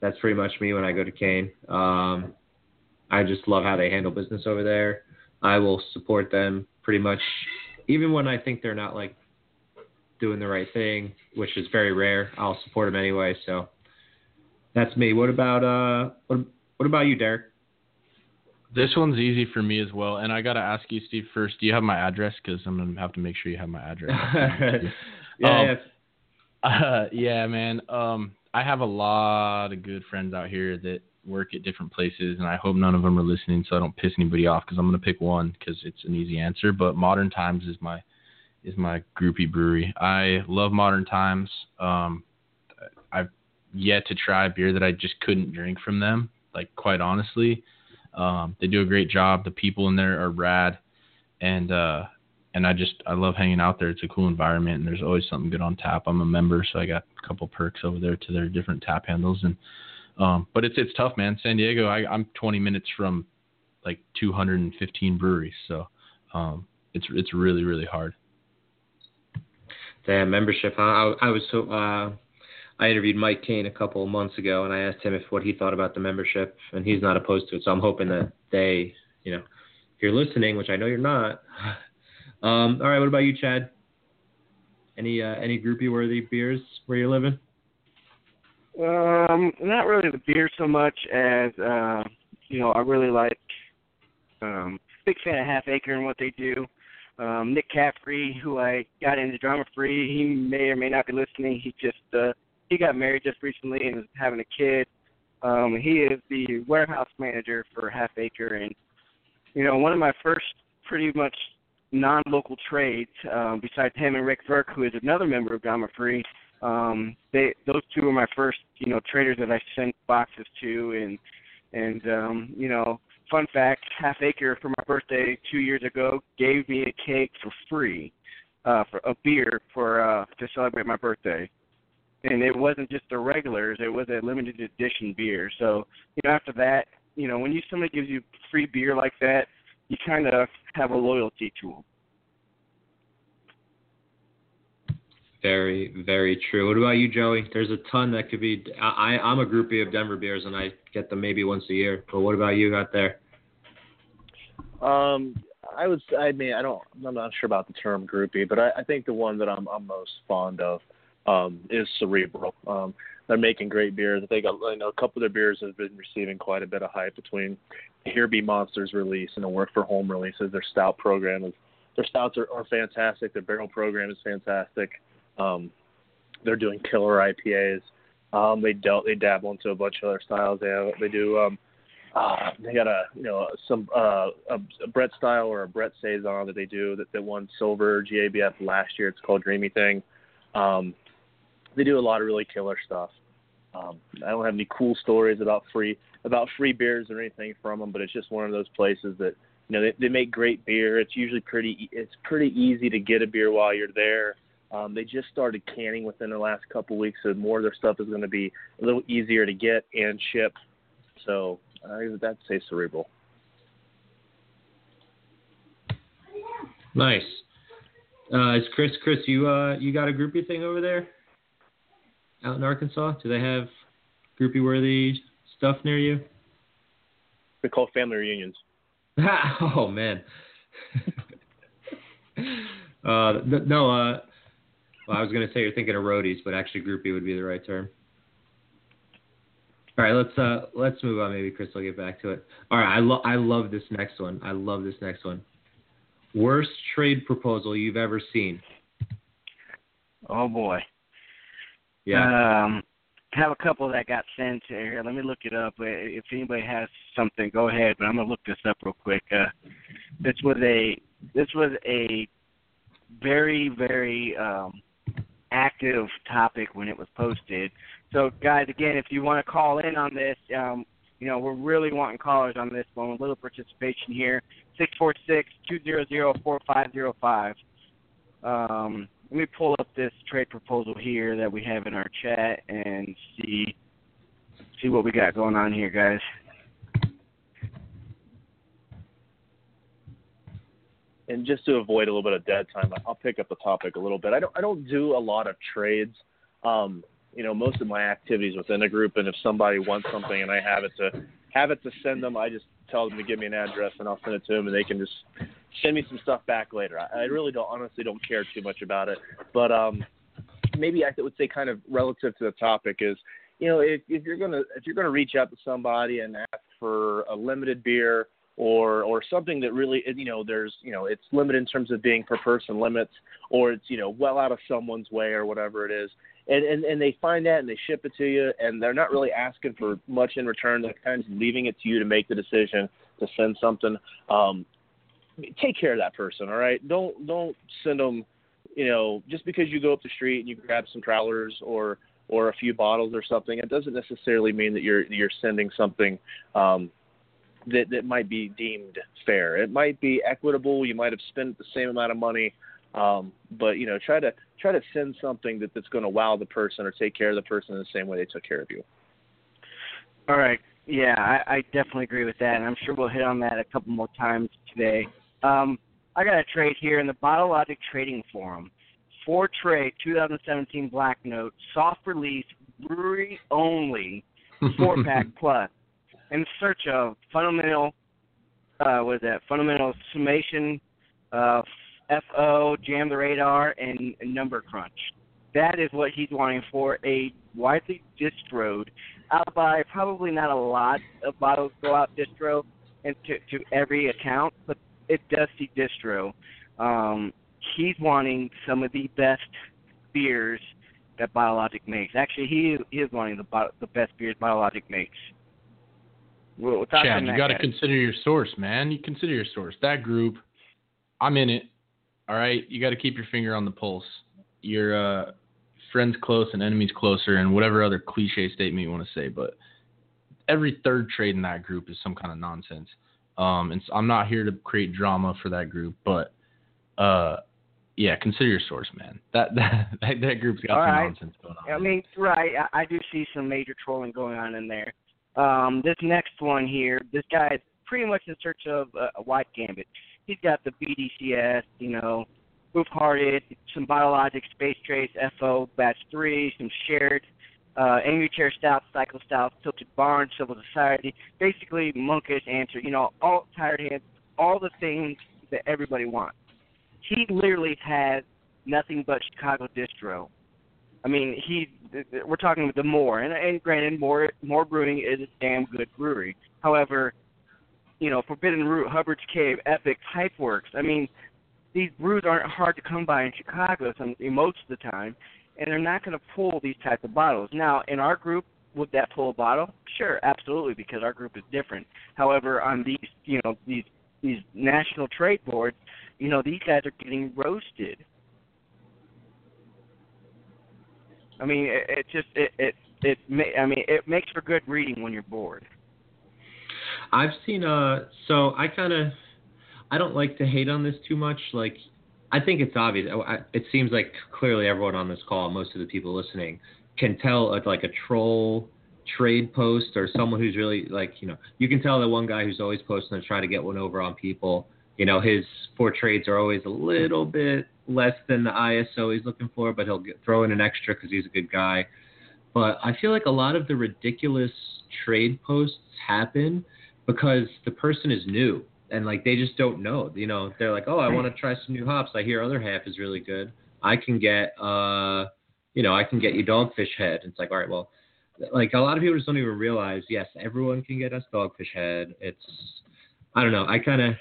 That's pretty much me when I go to Kane. Um, I just love how they handle business over there. I will support them pretty much, even when I think they're not like doing the right thing, which is very rare. I'll support them anyway. So that's me. What about uh, what what about you, Derek? This one's easy for me as well, and I gotta ask you, Steve. First, do you have my address? Because I'm gonna have to make sure you have my address. yeah, Um, yeah. Uh, yeah, man. Um, I have a lot of good friends out here that work at different places, and I hope none of them are listening, so I don't piss anybody off. Because I'm gonna pick one because it's an easy answer. But Modern Times is my is my groupie brewery. I love Modern Times. Um, I've yet to try a beer that I just couldn't drink from them. Like quite honestly, um, they do a great job. The people in there are rad, and uh, and I just I love hanging out there. It's a cool environment, and there's always something good on tap. I'm a member, so I got a couple perks over there to their different tap handles, and um, but it's it's tough, man. San Diego, I, I'm 20 minutes from like 215 breweries, so um, it's it's really really hard. Damn membership. Huh? I, I was so. Uh, I interviewed Mike Kane a couple of months ago, and I asked him if what he thought about the membership, and he's not opposed to it. So I'm hoping that they, you know, if you're listening, which I know you're not. Um, all right, what about you, Chad? Any uh, any groupie worthy beers where you're living? Um, not really the beer so much as uh, you know, I really like um big fan of Half Acre and what they do. Um, Nick Caffrey, who I got into drama free, he may or may not be listening. He just uh he got married just recently and is having a kid. Um, he is the warehouse manager for Half Acre and you know, one of my first pretty much non local trades, um, besides him and Rick Verk, who is another member of Drama Free, um they those two were my first you know traders that I sent boxes to and and um you know fun fact half acre for my birthday two years ago gave me a cake for free uh for a beer for uh to celebrate my birthday. And it wasn't just the regulars it was a limited edition beer. So you know after that you know when you somebody gives you free beer like that you kind of have a loyalty to them Very, very true. What about you, Joey? There's a ton that could be. I, I I'm a groupie of Denver beers, and I get them maybe once a year. But what about you out there? Um, I would. s- I mean, I don't. I'm not sure about the term groupie, but I, I think the one that I'm I'm most fond of um, is Cerebral. Um, they're making great beers. They got. I know a couple of their beers have been receiving quite a bit of hype between Here Be Monsters release and the Work for Home releases. Their stout program is. Their stouts are, are fantastic. Their barrel program is fantastic. Um, they're doing killer IPAs. Um, they dealt. They dabble into a bunch of other styles. They have. They do. Um, uh, they got a you know some uh, a, a Brett style or a Brett saison that they do that, that won silver GABF last year. It's called Dreamy Thing. Um, they do a lot of really killer stuff. Um, I don't have any cool stories about free about free beers or anything from them, but it's just one of those places that you know they, they make great beer. It's usually pretty it's pretty easy to get a beer while you're there. Um, they just started canning within the last couple weeks, so more of their stuff is going to be a little easier to get and ship. So I would to say Cerebral. Nice. Uh, is Chris Chris you uh you got a groupie thing over there out in Arkansas? Do they have groupie worthy stuff near you? They call family reunions. oh man. uh no uh well, I was gonna say you're thinking of roadies, but actually groupie would be the right term. All right, let's uh let's move on. Maybe Chris will get back to it. All right, I love I love this next one. I love this next one. Worst trade proposal you've ever seen? Oh boy. Yeah. Um, have a couple that got sent here. Let me look it up. Uh, If anybody has something, go ahead. But I'm gonna look this up real quick. Uh, this was a this was a very very um, active topic when it was posted. So guys, again, if you want to call in on this, um, you know we're really wanting callers on this one. A little participation here. Six four six two zero zero four five zero five. Um, let me pull up this trade proposal here that we have in our chat and see see what we got going on here, guys. And just to avoid a little bit of dead time, I'll pick up the topic a little bit. I don't I don't do a lot of trades. Um, you know, most of my activities within a group, and if somebody wants something and I have it to have it to send them, I just tell them to give me an address and I'll send it to them, and they can just send me some stuff back later. I, I really don't honestly don't care too much about it, but um, maybe I would say kind of relative to the topic is you know if, if you're gonna if you're gonna reach out to somebody and ask for a limited beer or or something that really you know there's you know it's limited in terms of being per person limits or it's you know well out of someone's way or whatever it is. And and and they find that and they ship it to you and they're not really asking for much in return. They're kind of leaving it to you to make the decision to send something. Um take care of that person all right? Don't don't send them you know just because you go up the street and you grab some travelers or or a few bottles or something it doesn't necessarily mean that you're you're sending something um that that might be deemed fair. It might be equitable. You might have spent the same amount of money, um, but you know, try to try to send something that that's going to wow the person or take care of the person in the same way they took care of you. All right. Yeah, I, I definitely agree with that, and I'm sure we'll hit on that a couple more times today. Um, I got a trade here in the Bottle Logic Trading Forum. Four trade 2017 Black Note, soft release, brewery only, four pack plus in search of fundamental, uh, what is that? Fundamental summation, uh, FO, jam the radar, and, number crunch. That is what he's wanting for a widely distroed, out by probably not a lot of bottles go out distro and to, every account, but it does see distro. Um, he's wanting some of the best beers that Bottle Logic makes. Actually, he he is wanting the the best beers Bottle Logic makes. We'll, Chad, you got to consider your source, man. You consider your source. That group, I'm in it. All right, you got to keep your finger on the pulse. Your uh, friends close and enemies closer, and whatever other cliche statement you want to say. But every third trade in that group is some kind of nonsense. Um, and so I'm not here to create drama for that group, but uh, yeah, consider your source, man. That that that, that group's got All some right. nonsense going on. I mean, right. I, I do see some major trolling going on in there. Um, this next one here, this guy is pretty much in search of a, a white gambit. He's got the BDCS, you know, Hoof Hearted, some Bottle Logic Space Trace, FO Batch 3, some shared uh, Angry Chair Stout, Cycle Stout, Tilted Barn, Civil Society, basically Monkish Answer, you know, all tired hands, all the things that everybody wants. He literally has nothing but Chicago distro. I mean, he we're talking with the Moore, and, and granted, Moore Moore Brewing is a damn good brewery. However, you know, Forbidden Root, Hubbard's Cave, Epic, Pipeworks. I mean, these brews aren't hard to come by in Chicago some, most of the time, and they're not going to pull these types of bottles. Now, in our group, would that pull a bottle? Sure, absolutely, because our group is different. However, on these, you know, these these national trade boards, you know, these guys are getting roasted. I mean, it, it just it it it I mean, it makes for good reading when you're bored. I've seen uh so I kind of I don't like to hate on this too much like I think it's obvious. I, it seems like clearly everyone on this call, most of the people listening, can tell a, like a troll trade post or someone who's really like you know you can tell that one guy who's always posting and trying to get one over on people. You know his four trades are always a little bit less than the ISO he's looking for, but he'll get, throw in an extra because he's a good guy. But I feel like a lot of the ridiculous trade posts happen because the person is new and like they just don't know. You know, they're like, oh, I want to try some new hops. I hear other half is really good. I can get, uh, you know, I can get you dogfish head. It's like, all right, well, like a lot of people just don't even realize. Yes, everyone can get us dogfish head. It's, I don't know. I kind of,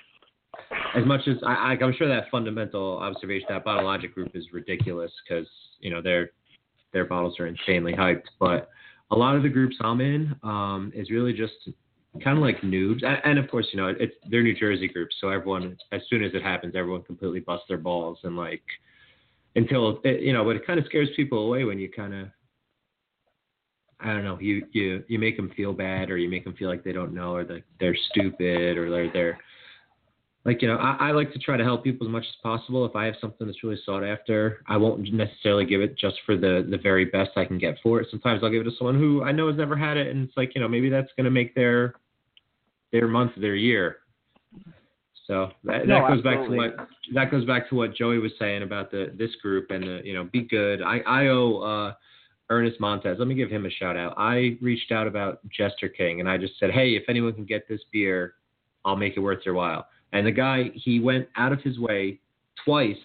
as much as I, I'm sure that fundamental observation that bottle logic group is ridiculous because you know their their bottles are insanely hyped, but a lot of the groups I'm in um, is really just kind of like noobs, and, of course, you know, it's they're New Jersey groups, so everyone, as soon as it happens, everyone completely busts their balls and like until it, you know, but it kind of scares people away when you kind of, I don't know, you you you make them feel bad or you make them feel like they don't know or that they're stupid or they're they're like you know I, I like to try to help people as much as possible if i have something that's really sought after i won't necessarily give it just for the the very best i can get for it sometimes i'll give it to someone who i know has never had it and it's like you know maybe that's going to make their their month their year so that, no, that goes absolutely. back to what that goes back to what joey was saying about the this group and the you know be good i i owe uh Ernest Montez. Let me give him a shout out. I reached out about Jester King and I just said, hey, if anyone can get this beer, I'll make it worth your while. And the guy, he went out of his way twice,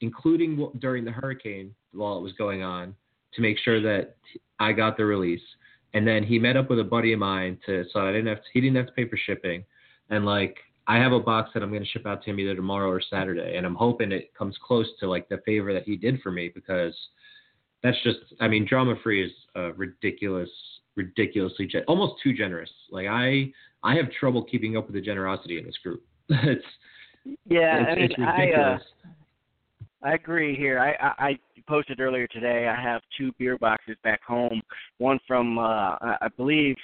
including during the hurricane while it was going on, to make sure that I got the release. And then he met up with a buddy of mine to, so I didn't have to, he didn't have to pay for shipping. And like, I have a box that I'm going to ship out to him either tomorrow or Saturday. And I'm hoping it comes close to like the favor that he did for me because that's just, I mean, drama free is uh, ridiculous, ridiculously, almost too generous. Like I, I have trouble keeping up with the generosity in this group. it's Yeah, it's, I mean, it's I uh. I agree here. I, I I posted earlier today. I have two beer boxes back home. One from uh I I believe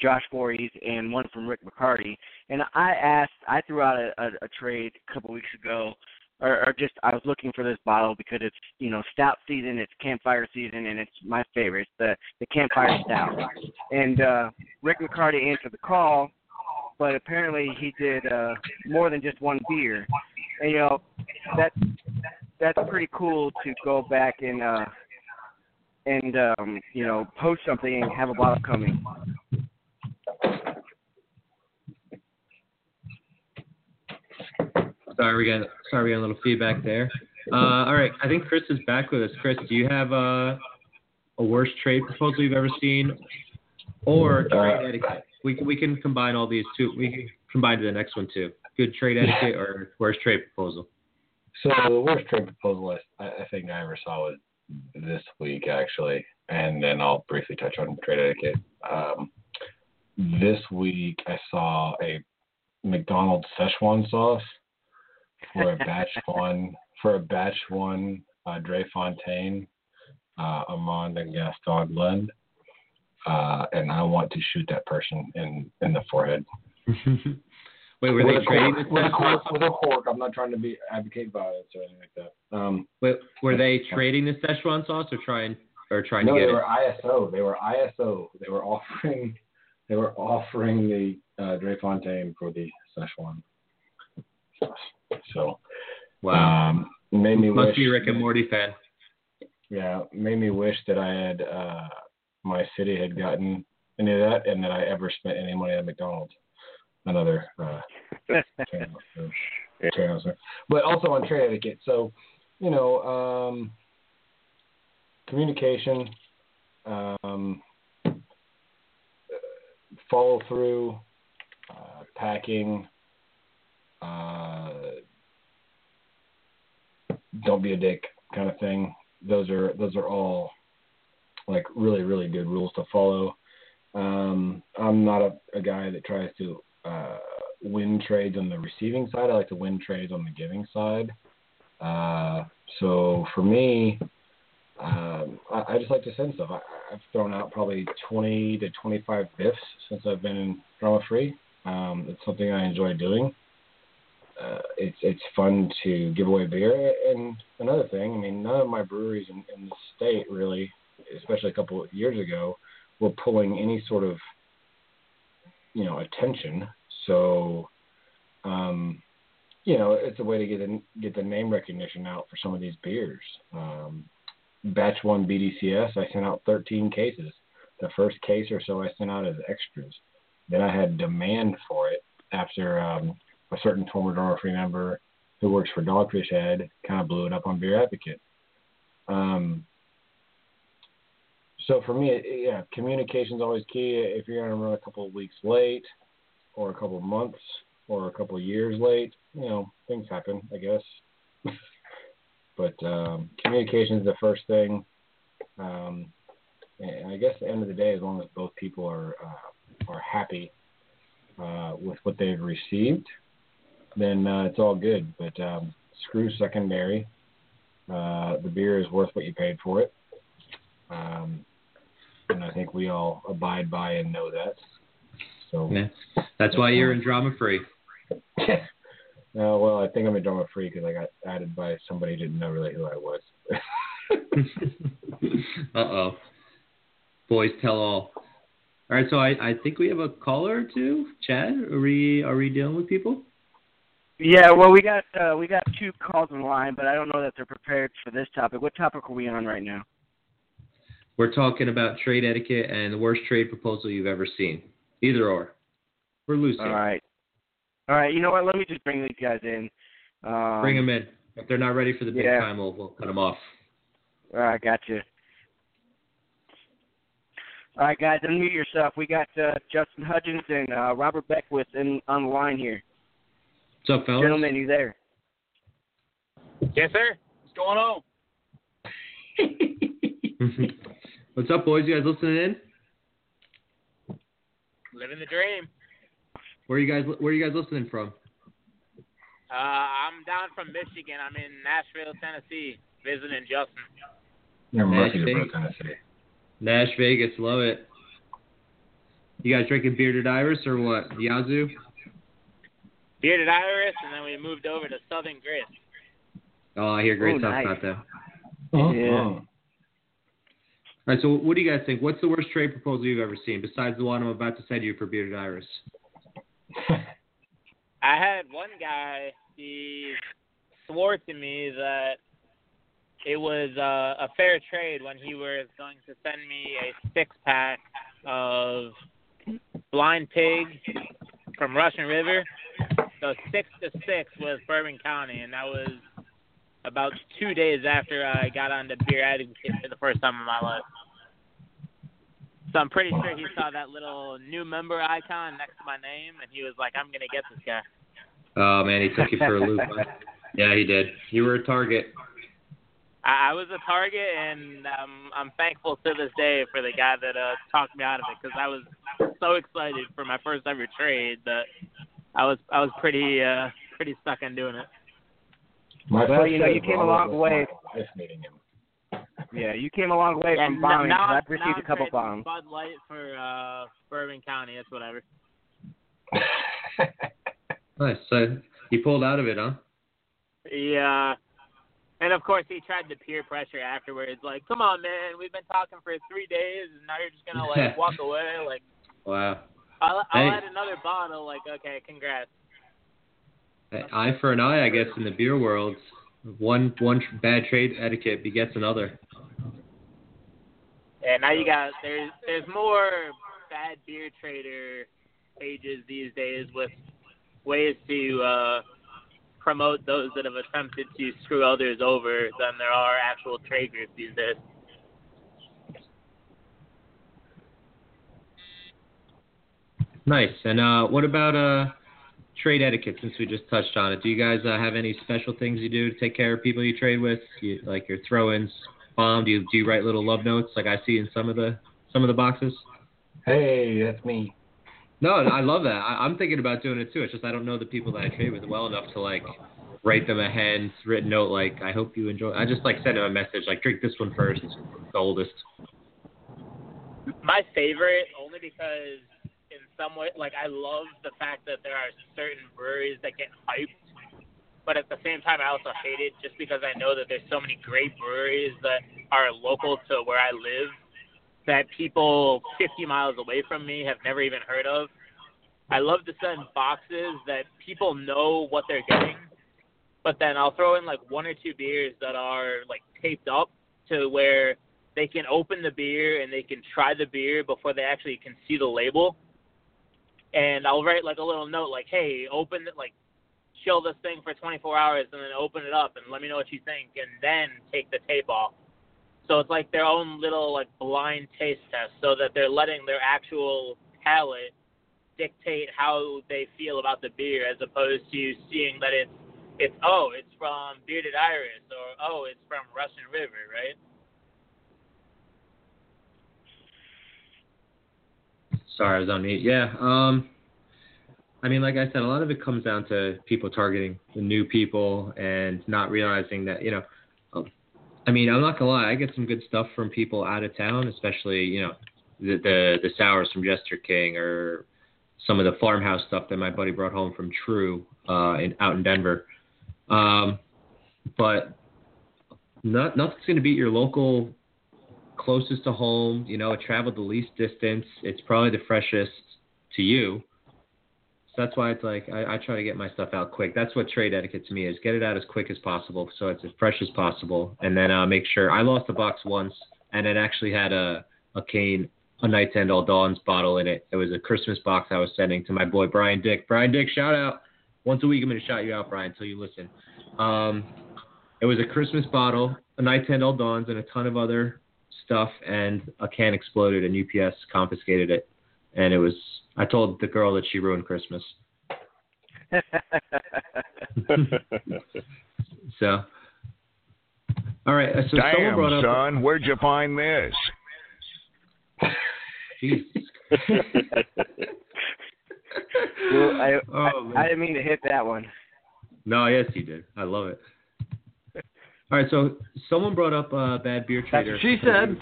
Josh Voorhees and one from Rick McCarty. And I asked, I threw out a, a, a trade a couple weeks ago, or, or just I was looking for this bottle because it's you know stout season, it's campfire season, and it's my favorite, it's the the campfire stout. And uh Rick McCarty answered the call, but apparently he did uh more than just one beer. And you know that that's pretty cool to go back and uh and um you know post something and have a bottle coming. Sorry, we got sorry we got a little feedback there. Uh, all right, I think Chris is back with us. Chris, do you have uh, a worst trade proposal you've ever seen, or trade etiquette? We can we can combine all these two. We can combine to the next one too. Good trade etiquette or worst trade proposal. So the worst trade proposal I, I think I ever saw was this week actually, and then I'll briefly touch on trade etiquette. Um, this week I saw a McDonald's Szechuan sauce for a batch one for a batch one uh, Dre Fontaine, uh, Armand and Gaston Lund, uh, and I want to shoot that person in in the forehead. Wait, were with they a trading with a cork, with a cork. I'm not trying to be advocate violence or anything like that. Um, Wait, were they trading the Szechuan sauce or trying or trying no, to get No, they it? were ISO. They were ISO. They were offering. They were offering the uh, Dre Fontaine for the Szechuan. sauce. So Wow. um, made me Must wish. be a Rick and Morty fan. Yeah, made me wish that I had uh, my city had gotten any of that, and that I ever spent any money at McDonald's. Another uh, channel, so, channel. But also on trade etiquette. So, you know, um, communication, um, follow through, uh, packing. Uh, don't be a dick kind of thing. Those are those are all like really really good rules to follow. Um, I'm not a, a guy that tries to uh, win trades on the receiving side. I like to win trades on the giving side. Uh, so for me, um, I, I just like to send stuff. I, I've thrown out probably 20 to 25 biffs since I've been in drama free. Um, it's something I enjoy doing. uh, it's it's fun to give away beer. And another thing, I mean, none of my breweries in, in the state really, especially a couple of years ago, were pulling any sort of you know attention. So, um, you know, it's a way to get get the name recognition out for some of these beers. Um, batch one BDCS, I sent out 13 cases. The first case or so I sent out as extras. Then I had demand for it after um, a certain former Free member who works for Dogfish Head kind of blew it up on Beer Advocate. Um, so for me, yeah, communication is always key. If you're going to run a couple of weeks late, or a couple of months, or a couple of years late, you know, things happen, I guess. but um, communication is the first thing. Um, and I guess at the end of the day, as long as both people are uh, are happy uh, with what they've received, then uh, it's all good. But um, screw secondary. Uh, the beer is worth what you paid for it. Um, and I think we all abide by and know that. So yeah. that's why you're in drama free. uh, well, I think I'm in drama free because I got added by somebody who didn't know really who I was. uh oh. Boys tell all. All right, so I, I think we have a caller or two. Chad, are we are we dealing with people? Yeah, well, we got uh, we got two calls in line, but I don't know that they're prepared for this topic. What topic are we on right now? We're talking about trade etiquette and the worst trade proposal you've ever seen. Either or. We're loose All right. All right. You know what? Let me just bring these guys in. Um, bring them in. If they're not ready for the big yeah. time, we'll, we'll cut them off. All right, gotcha. All right, guys, unmute yourself. We got uh, Justin Hudgens and uh, Robert Beckwith in, on the line here. What's up, fellas? Gentlemen, you there? Yes, sir. What's going on? What's up, boys? You guys listening in? Living the dream. Where are you guys? Where are you guys listening from? Uh, I'm down from Michigan. I'm in Nashville, Tennessee, visiting Justin. You're Nash Murfreesboro, Vegas. Tennessee. Nash Vegas, love it. You guys drinking bearded iris or what? Yazoo? Bearded Iris, and then we moved over to Southern Grist. Oh, I hear great Oh, stuff nice. about that. Oh, Yeah. All right, so what do you guys think? What's the worst trade proposal you've ever seen besides the one I'm about to send you for bearded iris? I had one guy, he swore to me that it was uh, a fair trade when he was going to send me a six pack of Blind Pig from Russian River. So six to six was Bourbon County, and that was about two days after I got on the beer advocate for the first time in my life. So I'm pretty sure he saw that little new member icon next to my name, and he was like, "I'm gonna get this guy." Oh man, he took you for a loop. yeah, he did. You were a target. I, I was a target, and um, I'm thankful to this day for the guy that uh, talked me out of it because I was so excited for my first ever trade that I was I was pretty uh, pretty stuck on doing it. My Well, you know, you came a long way. my wife meeting him. Yeah, you came a long way And from bombing. now, 'cause I've received I'm a couple trading bombs. Bud Light for uh, Bourbon County. That's whatever. Nice. So you pulled out of it, huh? Yeah. And of course, he tried the peer pressure afterwards. Like, come on, man, we've been talking for three days, and now you're just gonna like walk away. Like, Wow. I'll, I'll Hey. add another bottle. Like, okay, congrats. Eye for an eye, I guess, in the beer world. One one bad trade etiquette begets another. And now you got there's there's more bad beer trader pages these days with ways to uh, promote those that have attempted to screw others over than there are actual trade groups these days. Nice. And uh, what about uh, trade etiquette? Since we just touched on it, do you guys uh, have any special things you do to take care of people you trade with, you, like your throw-ins, bomb? Do you do you write little love notes like I see in some of the some of the boxes? Hey, that's me. No, I love that. I, I'm thinking about doing it too. It's just I don't know the people that I trade with well enough to like write them a handwritten note like I hope you enjoy. I just like send them a message like drink this one first, the oldest. My favorite, only because in some way, like I love the fact that there are certain breweries that get hyped but at the same time, I also hate it just because I know that there's so many great breweries that are local to where I live that people 50 miles away from me have never even heard of. I love to send boxes that people know what they're getting, but then I'll throw in like one or two beers that are like taped up to where they can open the beer and they can try the beer before they actually can see the label. And I'll write like a little note like, "Hey, open it like chill this thing for 24 hours and then open it up and let me know what you think and then take the tape off." So it's like their own little like blind taste test so that they're letting their actual palate dictate how they feel about the beer as opposed to seeing that it's it's oh, it's from Bearded Iris or oh, it's from Russian River, right? Sorry, I was on mute. Yeah. Um, I mean, like I said, a lot of it comes down to people targeting the new people and not realizing that, you know, I mean, I'm not gonna lie, I get some good stuff from people out of town, especially, you know, the the, the sours from Jester King or some of the farmhouse stuff that my buddy brought home from TRVE uh, in out in Denver. Um, but not, nothing's to beat your local closest to home. You know, it traveled the least distance. It's probably the freshest to you. So that's why it's like I, I try to get my stuff out quick. That's what trade etiquette to me is: get it out as quick as possible, so it's as fresh as possible, and then uh, make sure. I lost a box once, and it actually had a a Kane, a Night to End All Dawns bottle in it. It was a Christmas box I was sending to my boy Brian Dick. Brian Dick, shout out. Once a week, I'm to shout you out, Brian, until you listen. Um, it was a Christmas bottle, a Night to End All Dawns, and a ton of other stuff. And a can exploded, and UPS confiscated it. And it was, I told the girl that she ruined Christmas. so, all right. Uh, so someone Damn, brought up. son, where'd you find this? Jesus. Well, I, Oh, I. I didn't mean to hit that one. No, yes, you did. I love it. All right, so someone brought up uh, bad beer trader. what she said.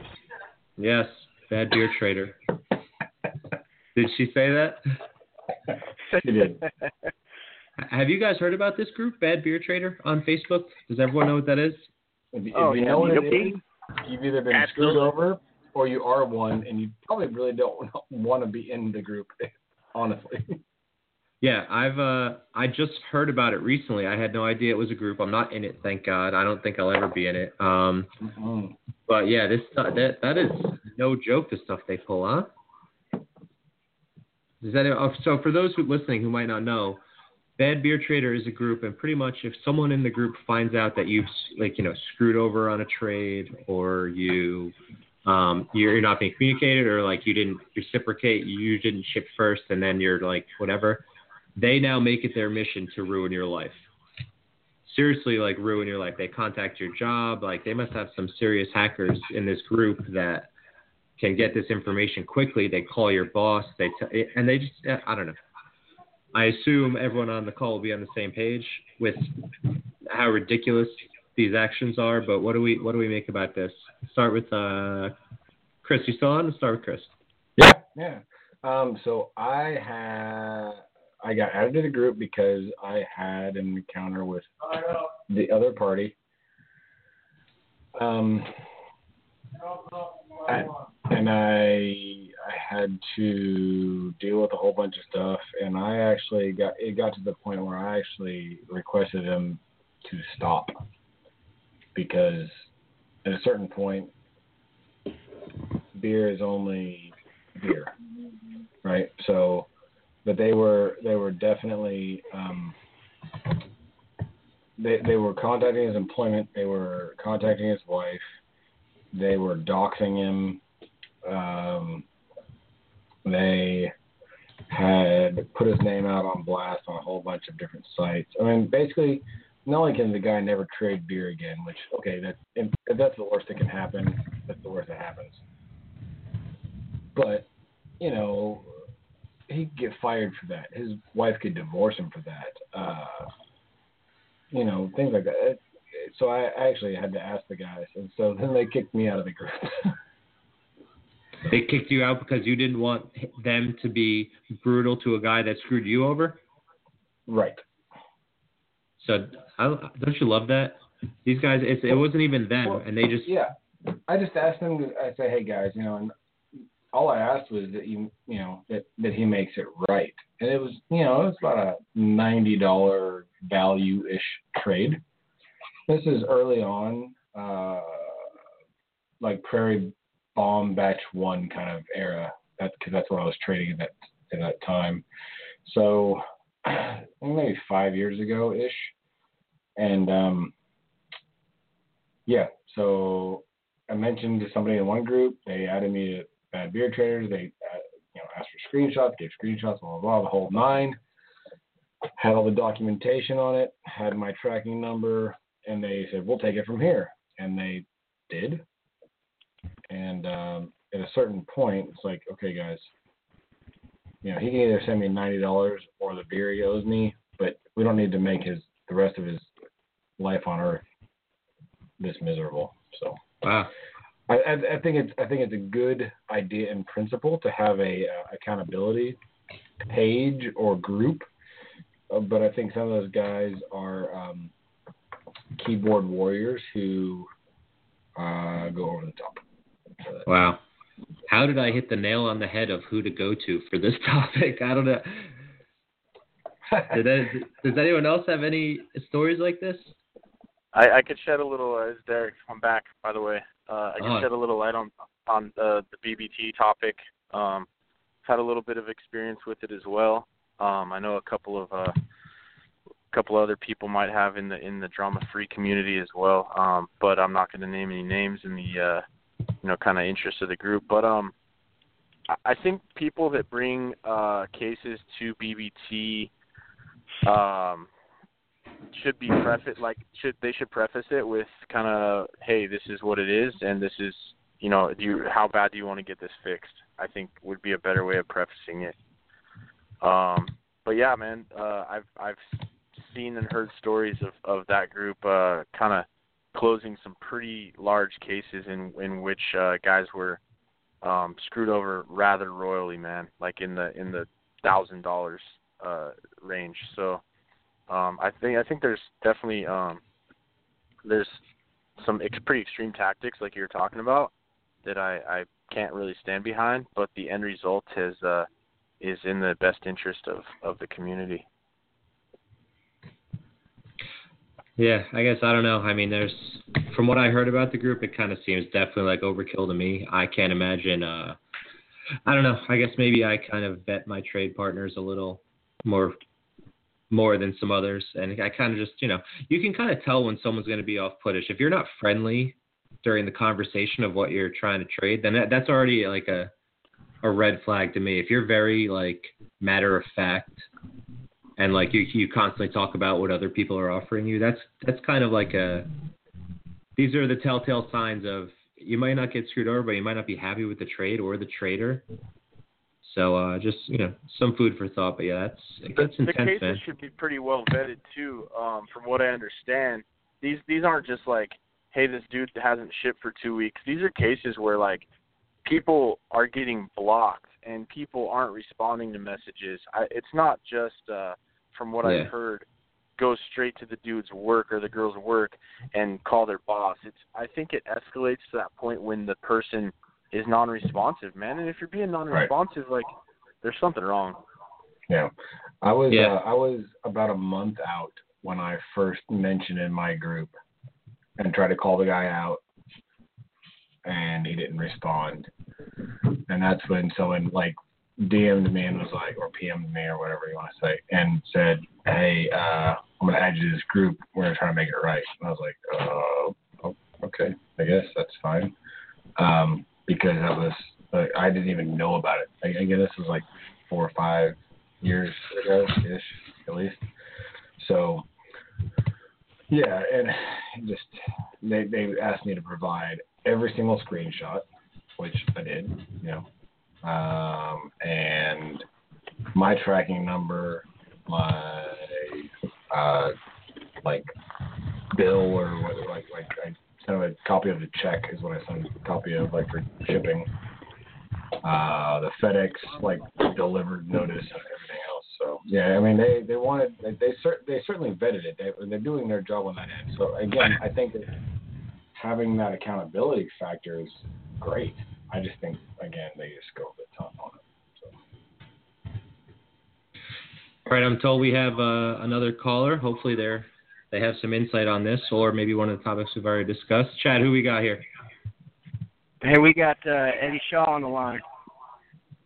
Yes, bad beer trader. Did she say that? She did. Have you guys heard about this group, Bad Beer Trader, on Facebook? Does everyone know what that is? If, if Oh, you yeah, know what it Yuppie. is, you've either been Absolutely. screwed over or you are one, and you probably really don't want to be in the group, honestly. Yeah, I've uh I just heard about it recently. I had no idea it was a group. I'm not in it, thank God. I don't think I'll ever be in it. Um, Mhm. but yeah, this uh, that that is no joke. The stuff they pull, huh? Is that oh, so? For those who listening who might not know, Bad Beer Trader is a group, and pretty much if someone in the group finds out that you've like you know screwed over on a trade or you um you're not being communicated or like you didn't reciprocate, you didn't ship first, and then you're like whatever, they now make it their mission to ruin your life. Seriously, like ruin your life. They contact your job. Like they must have some serious hackers in this group that can get this information quickly. They call your boss. They t- and they just I don't know. I assume everyone on the call will be on the same page with how ridiculous these actions are. But what do we what do we make about this? Start with uh, Chris. You still on? Let's start with Chris. Yeah, yeah. Um, so I had I got added to the group because I had an encounter with the other party. Um, I, and I I had to deal with a whole bunch of stuff, and I actually got it got to the point where I actually requested him to stop because at a certain point, beer is only beer, right? So, but they were they were definitely um, they they were contacting his employment. They were contacting his wife. They were doxing him. Um, they had put his name out on blast on a whole bunch of different sites. I mean, basically, not only can the guy never trade beer again, which okay, that if that's the worst that can happen, that's the worst that happens. But you know, he could get fired for that. His wife could divorce him for that. Uh, you know, things like that. It, so I, actually had to ask the guys, and so then they kicked me out of the group. They kicked you out because you didn't want them to be brutal to a guy that screwed you over. right. So I, don't you love that? These guys, it's, it wasn't even them, Well, and they just yeah. I just asked them. I say, hey guys, you know, and all I asked was that you, you know, that that he makes it right, and it was, you know, it was about a ninety dollar value ish trade. This is early on, uh, like Prairie Bomb Batch One kind of era. Because that's what I was trading at that at that time. So maybe five years ago ish, and um, yeah. So I mentioned to somebody in one group. They added me to Bad Beer Traders. They uh, you know asked for screenshots, gave screenshots, blah blah blah, the whole nine. Had all the documentation on it. Had my tracking number, and they said we'll take it from here, and they did. And um, at a certain point, it's like, okay, guys, you know, he can either send me ninety dollars or the beer he owes me, but we don't need to make his the rest of his life on Earth this miserable. So wow. I, I, I think it's I think it's a good idea in principle to have a uh, accountability page or group, uh, but I think some of those guys are um, keyboard warriors who uh, go over the top. Wow. How did I hit the nail on the head of who to go to for this topic? I don't know. Did does anyone else have any stories like this? I, I could shed a little. Uh, Derek, I'm back. By the way, uh, I Oh. shed a little light on on the, the BBT topic. Um, I've had a little bit of experience with it as well. Um, I know a couple of uh, couple other people might have in the in the drama free community as well. Um, but I'm not going to name any names in the uh, you know kind of interest of the group. But um, I- I think people that bring uh, cases to BBT um, should be preface like should they should preface it with kind of hey this is what it is and this is you know do you how bad do you want to get this fixed? I think would be a better way of prefacing it. Um but yeah man uh i've i've seen and heard stories of of that group uh kind of closing some pretty large cases in in which uh guys were um screwed over rather royally man like in the in the thousand dollars uh range. So um, I think I think there's definitely um, there's some ex- pretty extreme tactics like you were talking about that I, I can't really stand behind, but the end result is uh, is in the best interest of, of the community. Yeah, I guess I don't know. I mean, there's from what I heard about the group, it kind of seems definitely like overkill to me. I can't imagine. uh I don't know. I guess maybe I kind of vet my trade partners a little more more than some others, and I kind of just you know you can kind of tell when someone's going to be off puttish if you're not friendly during the conversation of what you're trying to trade. Then that, that's already like a a red flag to me. If you're very like matter of fact and like you you constantly talk about what other people are offering you that's that's kind of like a these are the telltale signs of you might not get screwed over but you might not be happy with the trade or the trader so uh just you know some food for thought but yeah that's it gets the intense cases man should be pretty well vetted too. Um, from what I understand, these these aren't just like, hey, this dude hasn't shipped for two weeks. These are cases where like people are getting blocked and people aren't responding to messages. I, it's not just uh, from what Yeah. I've heard, go straight to the dude's work or the girl's work and call their boss. It's I think it escalates to that point when the person is non-responsive, man. And if you're being non-responsive, like there's something wrong. Yeah, I was Yeah. Uh, I was about a month out when I first mentioned in my group and tried to call the guy out, and he didn't respond. And that's when someone like DM'd me and was like, or PM'd me or whatever you want to say, and said, "Hey, uh, I'm gonna add you to this group. We're gonna try to make it right." And I was like, "Oh, oh okay, I guess that's fine," um, because that was like, I didn't even know about it. I, I guess this was like four or five years ago ish at least. So yeah, and just they they asked me to provide every single screenshot, which I did, you know. Um and my tracking number, my uh like bill or what like like I sent him a copy of the check is what I sent a copy of like for shipping. Uh the FedEx like delivered notice and everything else. So Yeah, I mean they they wanted they they, they certainly vetted it. They they're doing their job on that end. So again, I think that having that accountability factor is great. I just think again they just go a bit tough on it. All right, I'm told we have uh, another caller. Hopefully they're they have some insight on this, or maybe one of the topics we've already discussed. Chad, who we got here? Hey, we got uh, Eddie Shaw on the line.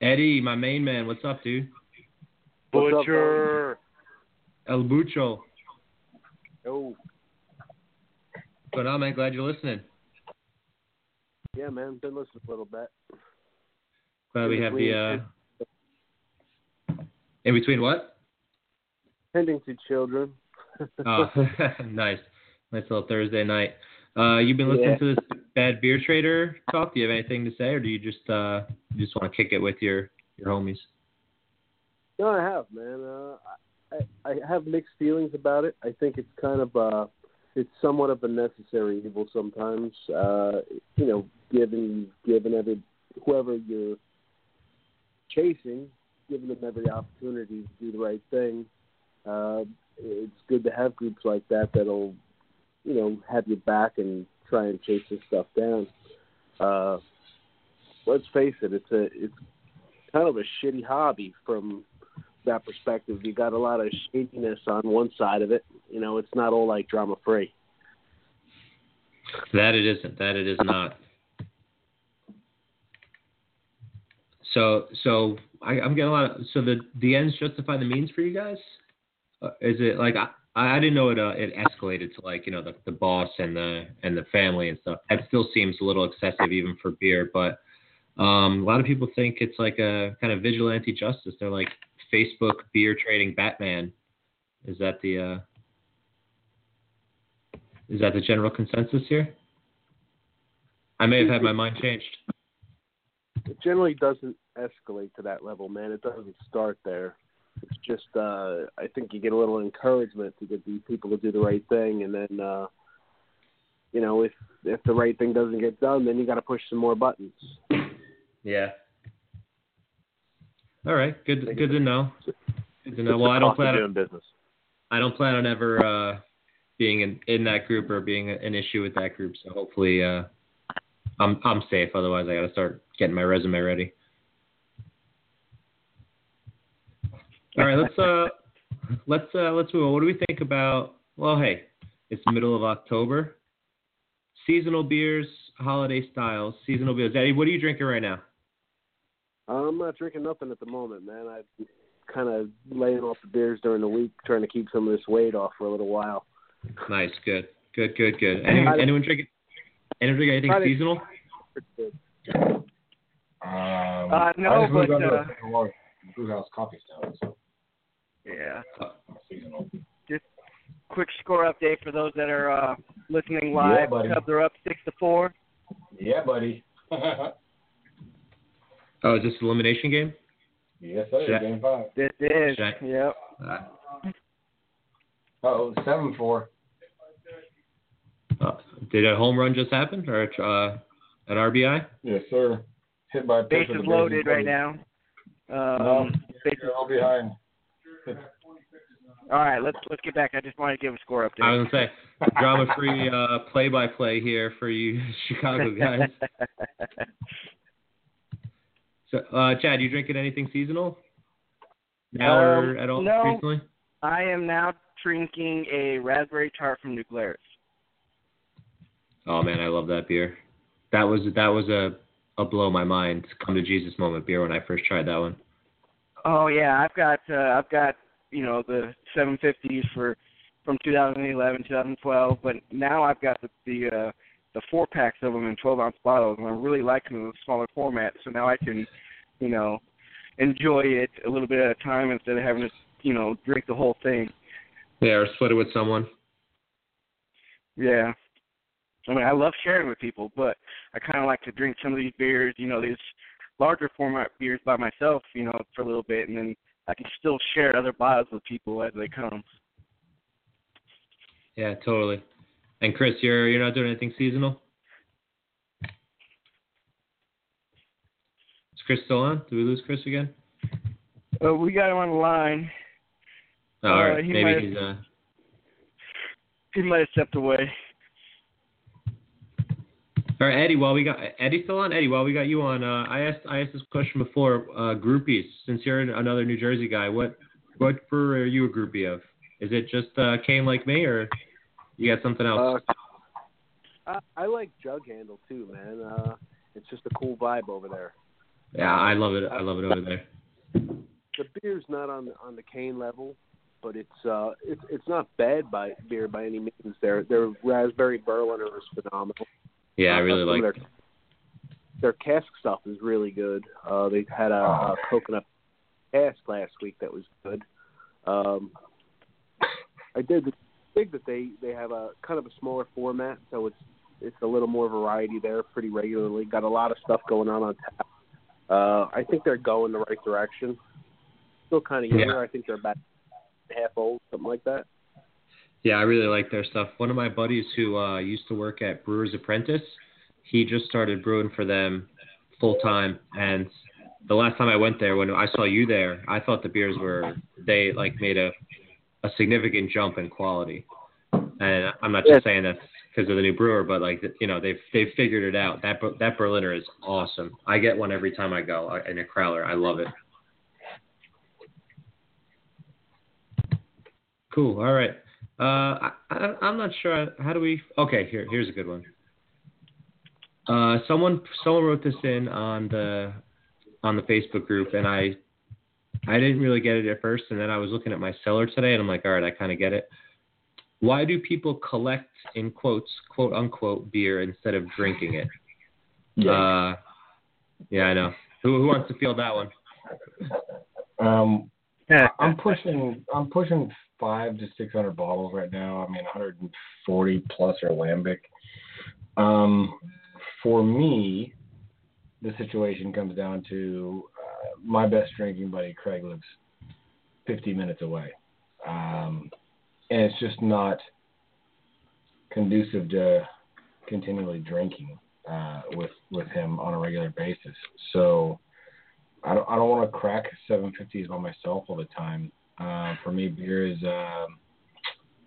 Eddie, my main man. What's up, dude? Butcher. El Bucho. Oh, What's going on, man? Glad you're listening. yeah, man. Been listening a little bit. Glad we have the uh, in between what? Tending to children. Oh, nice, nice little Thursday night. Uh, you've been listening Yeah. to this bad beer trader talk. Do you have anything to say, or do you just uh, you just want to kick it with your your homies? No, I have, man. Uh, I I have mixed feelings about it. I think it's kind of uh, it's somewhat of a necessary evil sometimes. Uh, you know, given given every whoever you're chasing, giving them every opportunity to do the right thing. Uh, it's good to have groups like that that'll, you know, have your back and try and chase this stuff down. Uh, let's face it, it's a it's kind of a shitty hobby from that perspective. You got a lot of shadiness on one side of it. You know, it's not all like drama free. That it isn't. That it is not. So so I, I'm getting a lot. Of, so the the ends justify the means for you guys. Uh, is it like I I didn't know it uh, it escalated to like you know the the boss and the and the family and stuff. That still seems a little excessive even for beer, but um, a lot of people think it's like a kind of vigilante justice. They're like Facebook beer trading Batman. Is that the uh, is that the general consensus here? I may have had my mind changed. It generally doesn't escalate to that level, man. It doesn't start there. It's just uh I think you get a little encouragement to get these people to do the right thing and then uh you know, if if the right thing doesn't get done, then you got to push some more buttons. Yeah. All right. Good. Good to know. Good to know. Well, I don't plan. On, business. I don't plan on ever uh, being in, in that group or being an issue with that group. So hopefully, uh, I'm I'm safe. Otherwise, I got to start getting my resume ready. All right. Let's uh, let's uh, let's move on. What do we think about? Well, hey, it's the middle of October. Seasonal beers, holiday styles, seasonal beers. Eddie, what are you drinking right now? I'm not drinking nothing at the moment, man. I'm kind of laying off the beers during the week, trying to keep some of this weight off for a little while. Nice, good, good, good, good. Anyone, anyone drinking? Anyone drinking anything Friday- seasonal? Um, Uh, no, I just moved but, on to uh, a more brewhouse coffee style, so Yeah. Just quick score update for those that are uh, listening live. buddy. Cubs are up six to four. Yeah, buddy. Oh, is this elimination game? yes, sir. Should Game five. This is. Should Yep. Uh, Oh, seven four. uh, did a home run just happen, or uh, an RBI? Yes, sir. Hit by a pitch Bases with the loaded right now. Um, No, bases, you're all behind. All right, let's let's get back. I just wanted to give a score update. I was gonna say drama-free uh, play-by-play here for you Chicago guys. So, uh, Chad, you drinking anything seasonal now or Um, at all no. recently? I am now drinking a raspberry tart from New Glarus. Oh man, I love that beer. That was that was a a blow my mind, come to Jesus moment beer when I first tried that one. Oh yeah, I've got uh, I've got you know the 750s for from 2011, 2012, but now I've got the the uh, the four packs of them in 12 ounce bottles, and I really like them in the smaller format. So now I can, you know, enjoy it a little bit at a time instead of having to you know drink the whole thing. Yeah, or split it with someone. Yeah. I mean, I love sharing with people, but I kind of like to drink some of these beers, you know, these larger format beers by myself, you know, for a little bit, and then I can still share other bottles with people as they come. Yeah, totally. And Chris, you're you're not doing anything seasonal? Is Chris still on? Did we lose Chris again? Uh, we got him on the line. All Uh, right, he maybe he's uh. He might have stepped away. All right, Eddie. While we got Eddie still on, Eddie. While we got you on, uh, I asked I asked this question before. Uh, groupies. Since you're another New Jersey guy, what what brewery are you a groupie of? Is it just uh, Kane like me, or you got something else? Uh, I, I like Jughandle too, man. Uh, it's just a cool vibe over there. yeah, I love it. I love it over there. The beer's not on the, on the Kane level, but it's uh it's it's not bad by beer by any means. Their their raspberry Berliner is phenomenal. Yeah, I really like. their, their cask stuff is really good. Uh, they had a, a coconut cask last week that was good. Um, I did think that they they have a kind of a smaller format, so it's it's a little more variety there pretty regularly. Got a lot of stuff going on on tap. Uh, I think they're going the right direction. Still kind of younger. Yeah. I think they're about half old, something like that. Yeah, I really like their stuff. One of my buddies who uh, used to work at Brewer's Apprentice, he just started brewing for them full time. And the last time I went there, when I saw you there, I thought the beers were they like made a a significant jump in quality. And I'm not just saying that because of the new brewer, but like you know they've they've figured it out. That that Berliner is awesome. I get one every time I go uh, in a Crowler. I love it. Cool. All right. Uh, I, I'm not sure. How do we? Okay, here, here's a good one. Uh, someone, someone wrote this in on the, on the Facebook group, and I, I didn't really get it at first, and then I was looking at my cellar today, and I'm like, all right, I kind of get it. Why do people collect, in quotes, quote unquote, beer instead of drinking it? Uh, yeah, I know. Who, who wants to field that one? Um, I'm pushing. I'm pushing five to six hundred bottles right now. I mean, 140 plus are lambic. Um, for me, the situation comes down to uh, my best drinking buddy Craig lives 50 minutes away, um, and it's just not conducive to continually drinking uh, with with him on a regular basis. So I don't I don't want to crack 750s by myself all the time. Uh, for me, beer is um,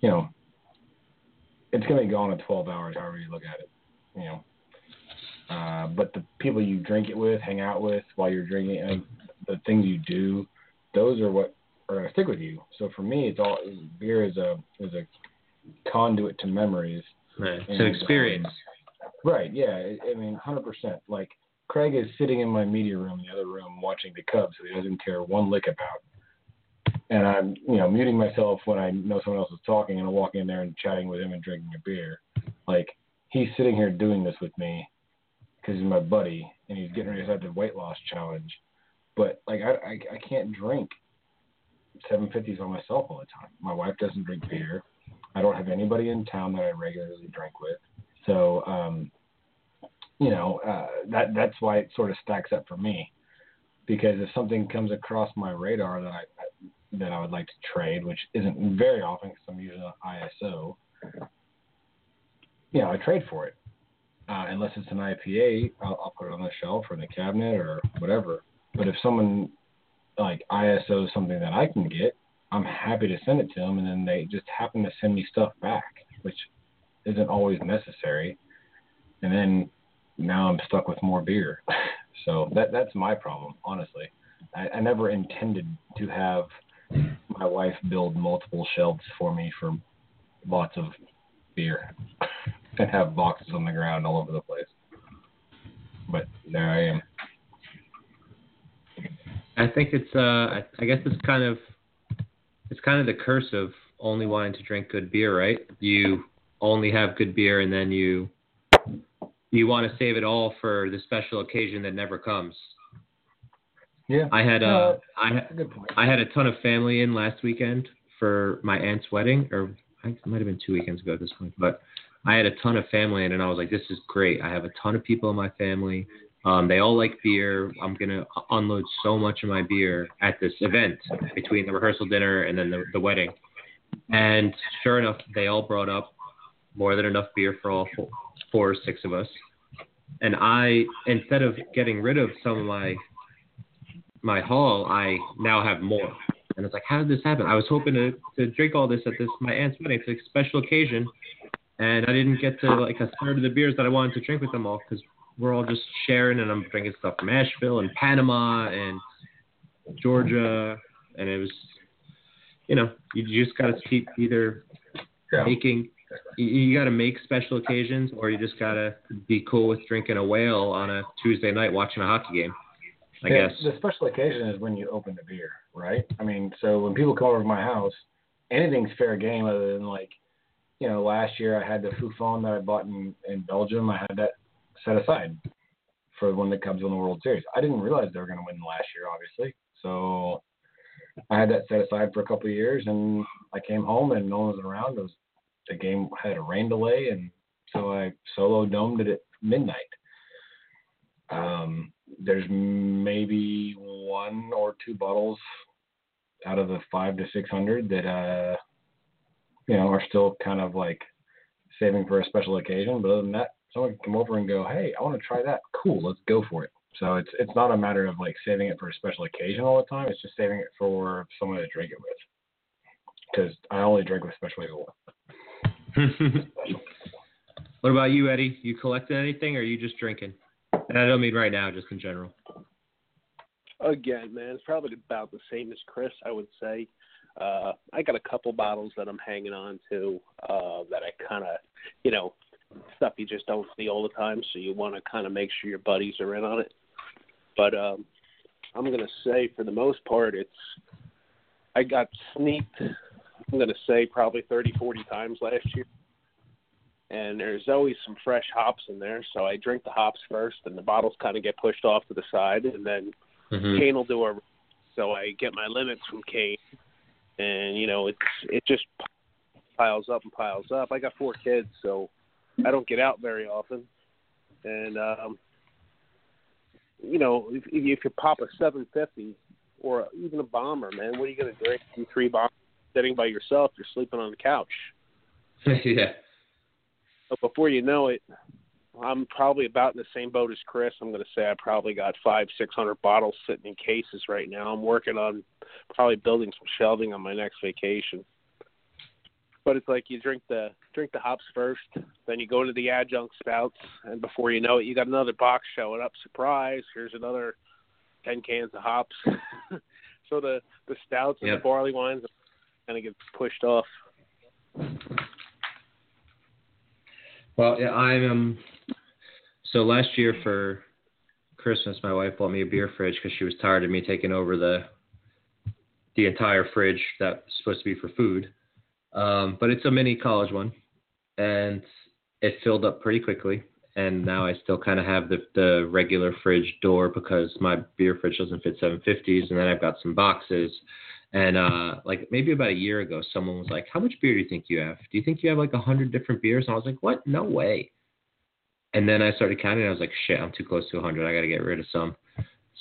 you know it's gonna be gone in 12 hours, however you look at it. You know. Uh, but the people you drink it with, hang out with while you're drinking, and the things you do, those are what are gonna stick with you. So for me, it's all beer is a is a conduit to memories. Right. It's an experience. um, right. Yeah. I, I mean, hundred percent. Like Craig is sitting in my media room, in the other room, watching the Cubs, who he doesn't care one lick about. And I'm, you know, muting myself when I know someone else is talking, and I walk in there and chatting with him and drinking a beer. Like he's sitting here doing this with me because he's my buddy, and he's getting ready to start the weight loss challenge. But like I, I, I can't drink 750s by myself all the time. My wife doesn't drink beer. I don't have anybody in town that I regularly drink with. So, um, you know, uh, that that's why it sort of stacks up for me. Because if something comes across my radar that I that I would like to trade, which isn't very often because I'm using an ISO, you know, I trade for it. Uh, unless it's an IPA, I'll, I'll put it on the shelf or in the cabinet or whatever. But if someone like ISO is something that I can get, I'm happy to send it to them, and then they just happen to send me stuff back, which isn't always necessary. And then now I'm stuck with more beer. so that that's my problem, honestly. I, I never intended to have my wife build multiple shelves for me for lots of beer and have boxes on the ground all over the place. But there I am. I think it's uh I, I guess it's kind of it's kind of the curse of only wanting to drink good beer, right? You only have good beer and then you you want to save it all for the special occasion that never comes. Yeah. I had uh I a good point. I had a ton of family in last weekend for my aunt's wedding, or it might have been two weekends ago at this point. But I had a ton of family in, and I was like, "This is great. I have a ton of people in my family. Um, they all like beer. I'm gonna unload so much of my beer at this event between the rehearsal dinner and then the, the wedding." And sure enough, they all brought up more than enough beer for all four, four or six of us. And I, instead of getting rid of some of my my haul, I now have more. And it's like, how did this happen? I was hoping to to drink all this at this my aunt's wedding. It's a special occasion, and I didn't get to like a third of the beers that I wanted to drink with them all because we're all just sharing, and I'm drinking stuff from Asheville and Panama and Georgia, and it was, you know, you just got to keep either Yeah. making. You, you got to make special occasions, or you just got to be cool with drinking a whale on a Tuesday night watching a hockey game. I Yeah, guess. the special occasion is when you open the beer, right? I mean, so when people come over to my house, anything's fair game other than like, you know, last year I had the Fou' Foune that I bought in in Belgium. I had that set aside for when the Cubs won the World Series. I didn't realize they were going to win last year, obviously. So I had that set aside for a couple of years, and I came home and no one was around. It was the game had a rain delay, and so I solo domed it at midnight. Um, there's maybe one or two bottles out of the five to six hundred that uh, you know are still kind of like saving for a special occasion. But other than that, someone can come over and go, "Hey, I want to try that. Cool, let's go for it." So it's it's not a matter of like saving it for a special occasion all the time. It's just saving it for someone to drink it with. Because I only drink with special people. what about you, Eddie? You collecting anything, or are you just drinking? And I don't mean right now, just in general. Again, man, it's probably about the same as Chris, I would say. Uh, I got a couple bottles that I'm hanging on to uh, that I kind of, you know, stuff you just don't see all the time, so you want to kind of make sure your buddies are in on it. But um, I'm going to say, for the most part, it's I got sneaked. I'm going to say probably 30, 40 times last year. And there's always some fresh hops in there, so I drink the hops first, and the bottles kind of get pushed off to the side, and then Mhm. Kane will do a. So I get my limits from Kane, and you know it's it just piles up and piles up. I got four kids, so I don't get out very often, and um, you know if, if you pop a 750 or even a bomber, man, what are you gonna drink? Three bombers sitting by yourself, you're sleeping on the couch. yeah. But before you know it, I'm probably about in the same boat as Chris. I'm going to say I probably got five, six hundred bottles sitting in cases right now. I'm working on probably building some shelving on my next vacation. But it's like you drink the drink the hops first, then you go to the adjunct stouts, and before you know it, you got another box showing up. Surprise! Here's another ten cans of hops. so the the stouts and Yep. the barley wines kind of get pushed off. Well, yeah, I am. So last year for Christmas, my wife bought me a beer fridge because she was tired of me taking over the the entire fridge that's supposed to be for food. Um, but it's a mini college one, and it filled up pretty quickly. And now I still kind of have the the regular fridge door because my beer fridge doesn't fit 750s, and then I've got some boxes. And uh, like maybe about a year ago, someone was like, "How much beer do you think you have? Do you think you have like a hundred different beers?" And I was like, "What? No way!" And then I started counting. And I was like, "Shit, I'm too close to a hundred. I got to get rid of some."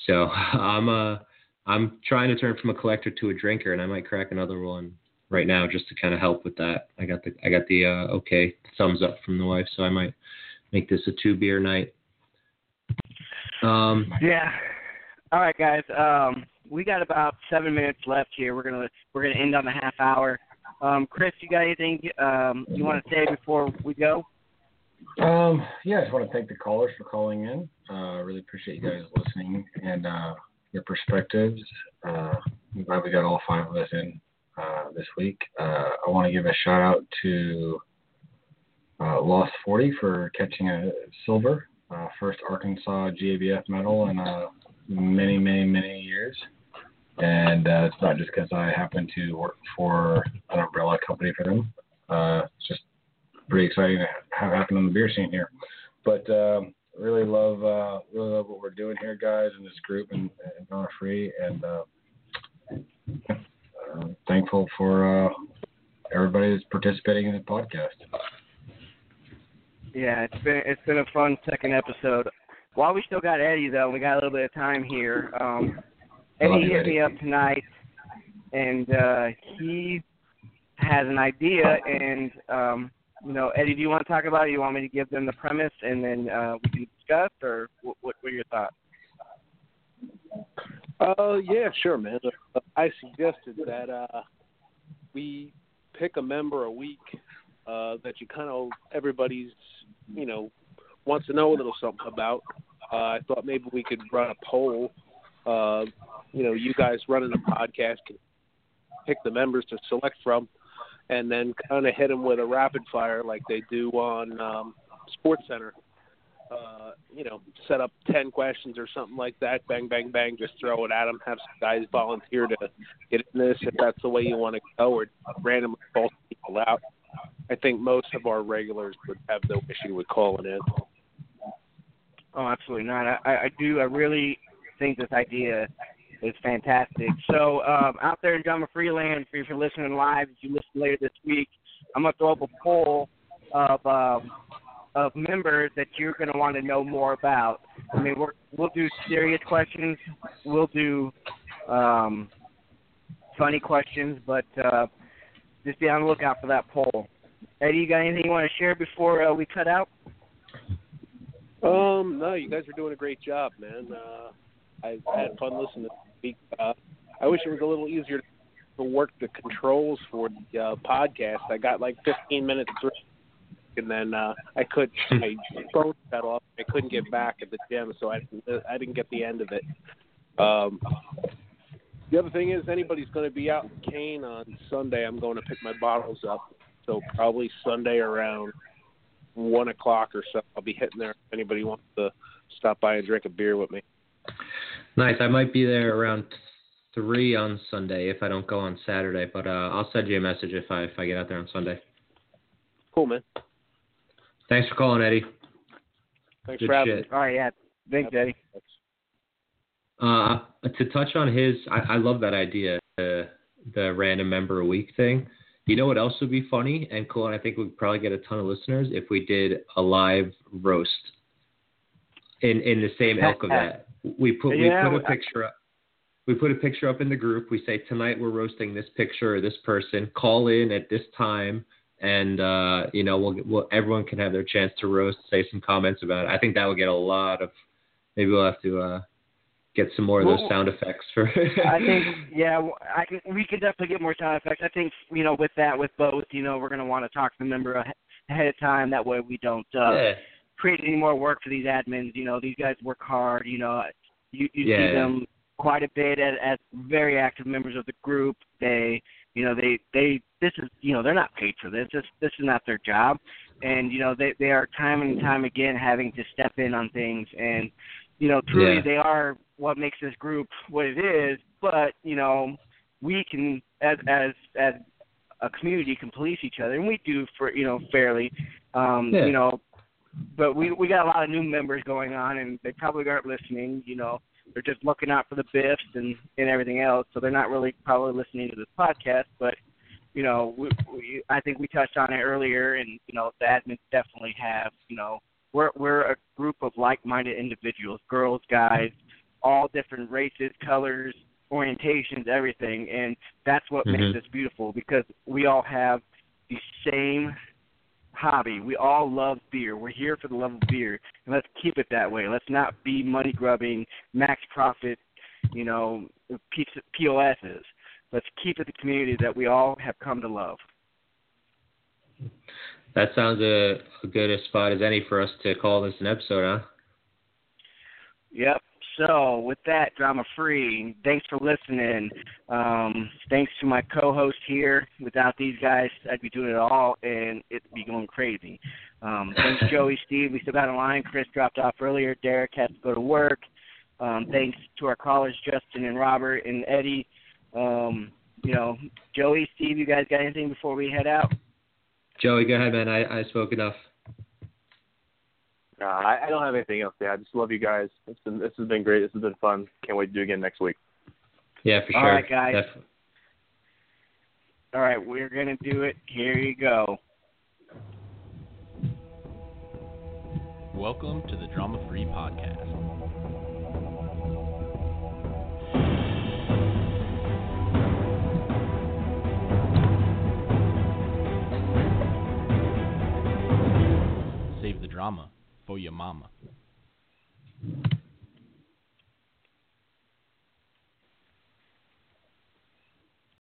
So I'm uh, I'm trying to turn from a collector to a drinker, and I might crack another one right now just to kind of help with that. I got the I got the uh, okay thumbs up from the wife, so I might make this a two beer night. Um, Yeah. All right, guys. Um, we got about seven minutes left here. We're gonna we're gonna end on the half hour. Um, Chris, you got anything um, you want to say before we go? Um, yeah, I just want to thank the callers for calling in. Uh, really appreciate you guys listening and uh, your perspectives. Uh, I'm glad we got all five of us in uh, this week. Uh, I want to give a shout out to uh, Lost 40 for catching a silver, uh, first Arkansas GABF medal in uh, many, many, many years. And uh, it's not just because I happen to work for an umbrella company for them. Uh, it's just pretty exciting to have happen on the beer scene here. But um, really love uh, really love what we're doing here, guys, in this group and, and Donna Free, and uh, uh, thankful for uh, everybody that's participating in the podcast. Yeah, it's been it's been a fun second episode. While we still got Eddie though, we got a little bit of time here. Um, I love Eddie you, hit me up tonight, and uh, he has an idea. And um, you know, Eddie, do you want to talk about it? You want me to give them the premise, and then uh, we can discuss, or what? What, what are your thoughts? Uh, yeah, sure, man. I suggested that uh, we pick a member a week uh, that you kind of everybody's, you know, wants to know a little something about. Uh, I thought maybe we could run a poll. Uh, you know, you guys running a podcast can pick the members to select from, and then kind of hit them with a rapid fire like they do on um, Sports Center uh, you know, set up 10 questions or something like that, bang, bang, bang, just throw it at them, have some guys volunteer to get in this if that's the way you want to go, or randomly call people out. I think most of our regulars would have no issue with calling in. Oh, absolutely not. I, I do. I really think this idea is fantastic. So, um, out there in Drama Freeland, if you're listening live, if you listen later this week, I'm gonna throw up a poll of um, of members that you're to want to know more about. I mean, we're, we'll do serious questions, we'll do um, funny questions, but uh, just be on the lookout for that poll. Eddie, you got anything you want to share before uh, we cut out? Um, no, you guys are doing a great job, man. Uh, I've had fun listening to speak. Uh, I wish it was a little easier to work the controls for the uh, podcast. I got like 15 minutes through and then uh, I could my phone cut off. I couldn't get back at the gym, so I I didn't get the end of it. Um, the other thing is, anybody's going to be out in Kane on Sunday. I'm going to pick my bottles up, so probably Sunday around one o'clock or so. I'll be hitting there. If anybody wants to stop by and drink a beer with me. Nice. I might be there around three on Sunday if I don't go on Saturday, but uh, I'll send you a message if I if I get out there on Sunday. Cool, man. Thanks for calling, Eddie. Thanks Good for having shit. me. All right, yeah. Thanks, Eddie. Uh, to touch on his, I, I love that idea, the, the random member a week thing. You know what else would be funny and cool, and I think we'd probably get a ton of listeners if we did a live roast in in the same ilk of that. We put Yeah, we put a picture up. We put a picture up in the group. We say tonight we're roasting this picture or this person. Call in at this time, and uh, you know we'll, we'll everyone can have their chance to roast, say some comments about it. I think that will get a lot of. Maybe we'll have to uh, get some more of those Well, sound effects for. I think, yeah, I can, we could definitely get more sound effects. I think, you know, with that, with both, you know, we're going to want to talk to the member ahe- ahead of time. That way we don't uh, yeah. Create any more work for these admins. You know, these guys work hard. You know, you, you Yeah. see them quite a bit as, as very active members of the group. They, you know, they, they, this is, you know, they're not paid for this. This, this is not their job. And, you know, they, they are time and time again having to step in on things. And, you know, truly Yeah. they are what makes this group what it is. But, you know, we can, as, as, as a community can police each other, and we do for, you know, fairly, um, Yeah. you know, but we we got a lot of new members going on, and they probably aren't listening. You know, they're just looking out for the biffs and and everything else, so they're not really probably listening to this podcast. But you know, we, we I think we touched on it earlier, and you know, the admins definitely have. You know, we're we're a group of like-minded individuals, girls, guys, all different races, colors, orientations, everything, and that's what Mhm. makes us beautiful because we all have the same hobby. We all love beer. We're here for the love of beer, and let's keep it that way. Let's not be money grubbing, max profit, you know, POSs. Let's keep it the community that we all have come to love. That sounds a, a good a spot as any for us to call this an episode, huh? Yep. So with that, drama free. Thanks for listening. Um, thanks to my co-host here. Without these guys, I'd be doing it all, and it'd be going crazy. Um, thanks, Joey, Steve. We still got a line. Chris dropped off earlier. Derek has to go to work. Um, thanks to our callers, Justin and Robert and Eddie. Um, you know, Joey, Steve, you guys got anything before we head out? Joey, go ahead, man. I, I spoke enough. Uh, I, I don't have anything else to add. I just love you guys. It's been, this has been great. This has been fun. Can't wait to do it again next week. Yeah, for sure. right, guys. Def- All right, we're gonna do it. Here you go. Welcome to the Drama Free Podcast. Save the drama for your mama.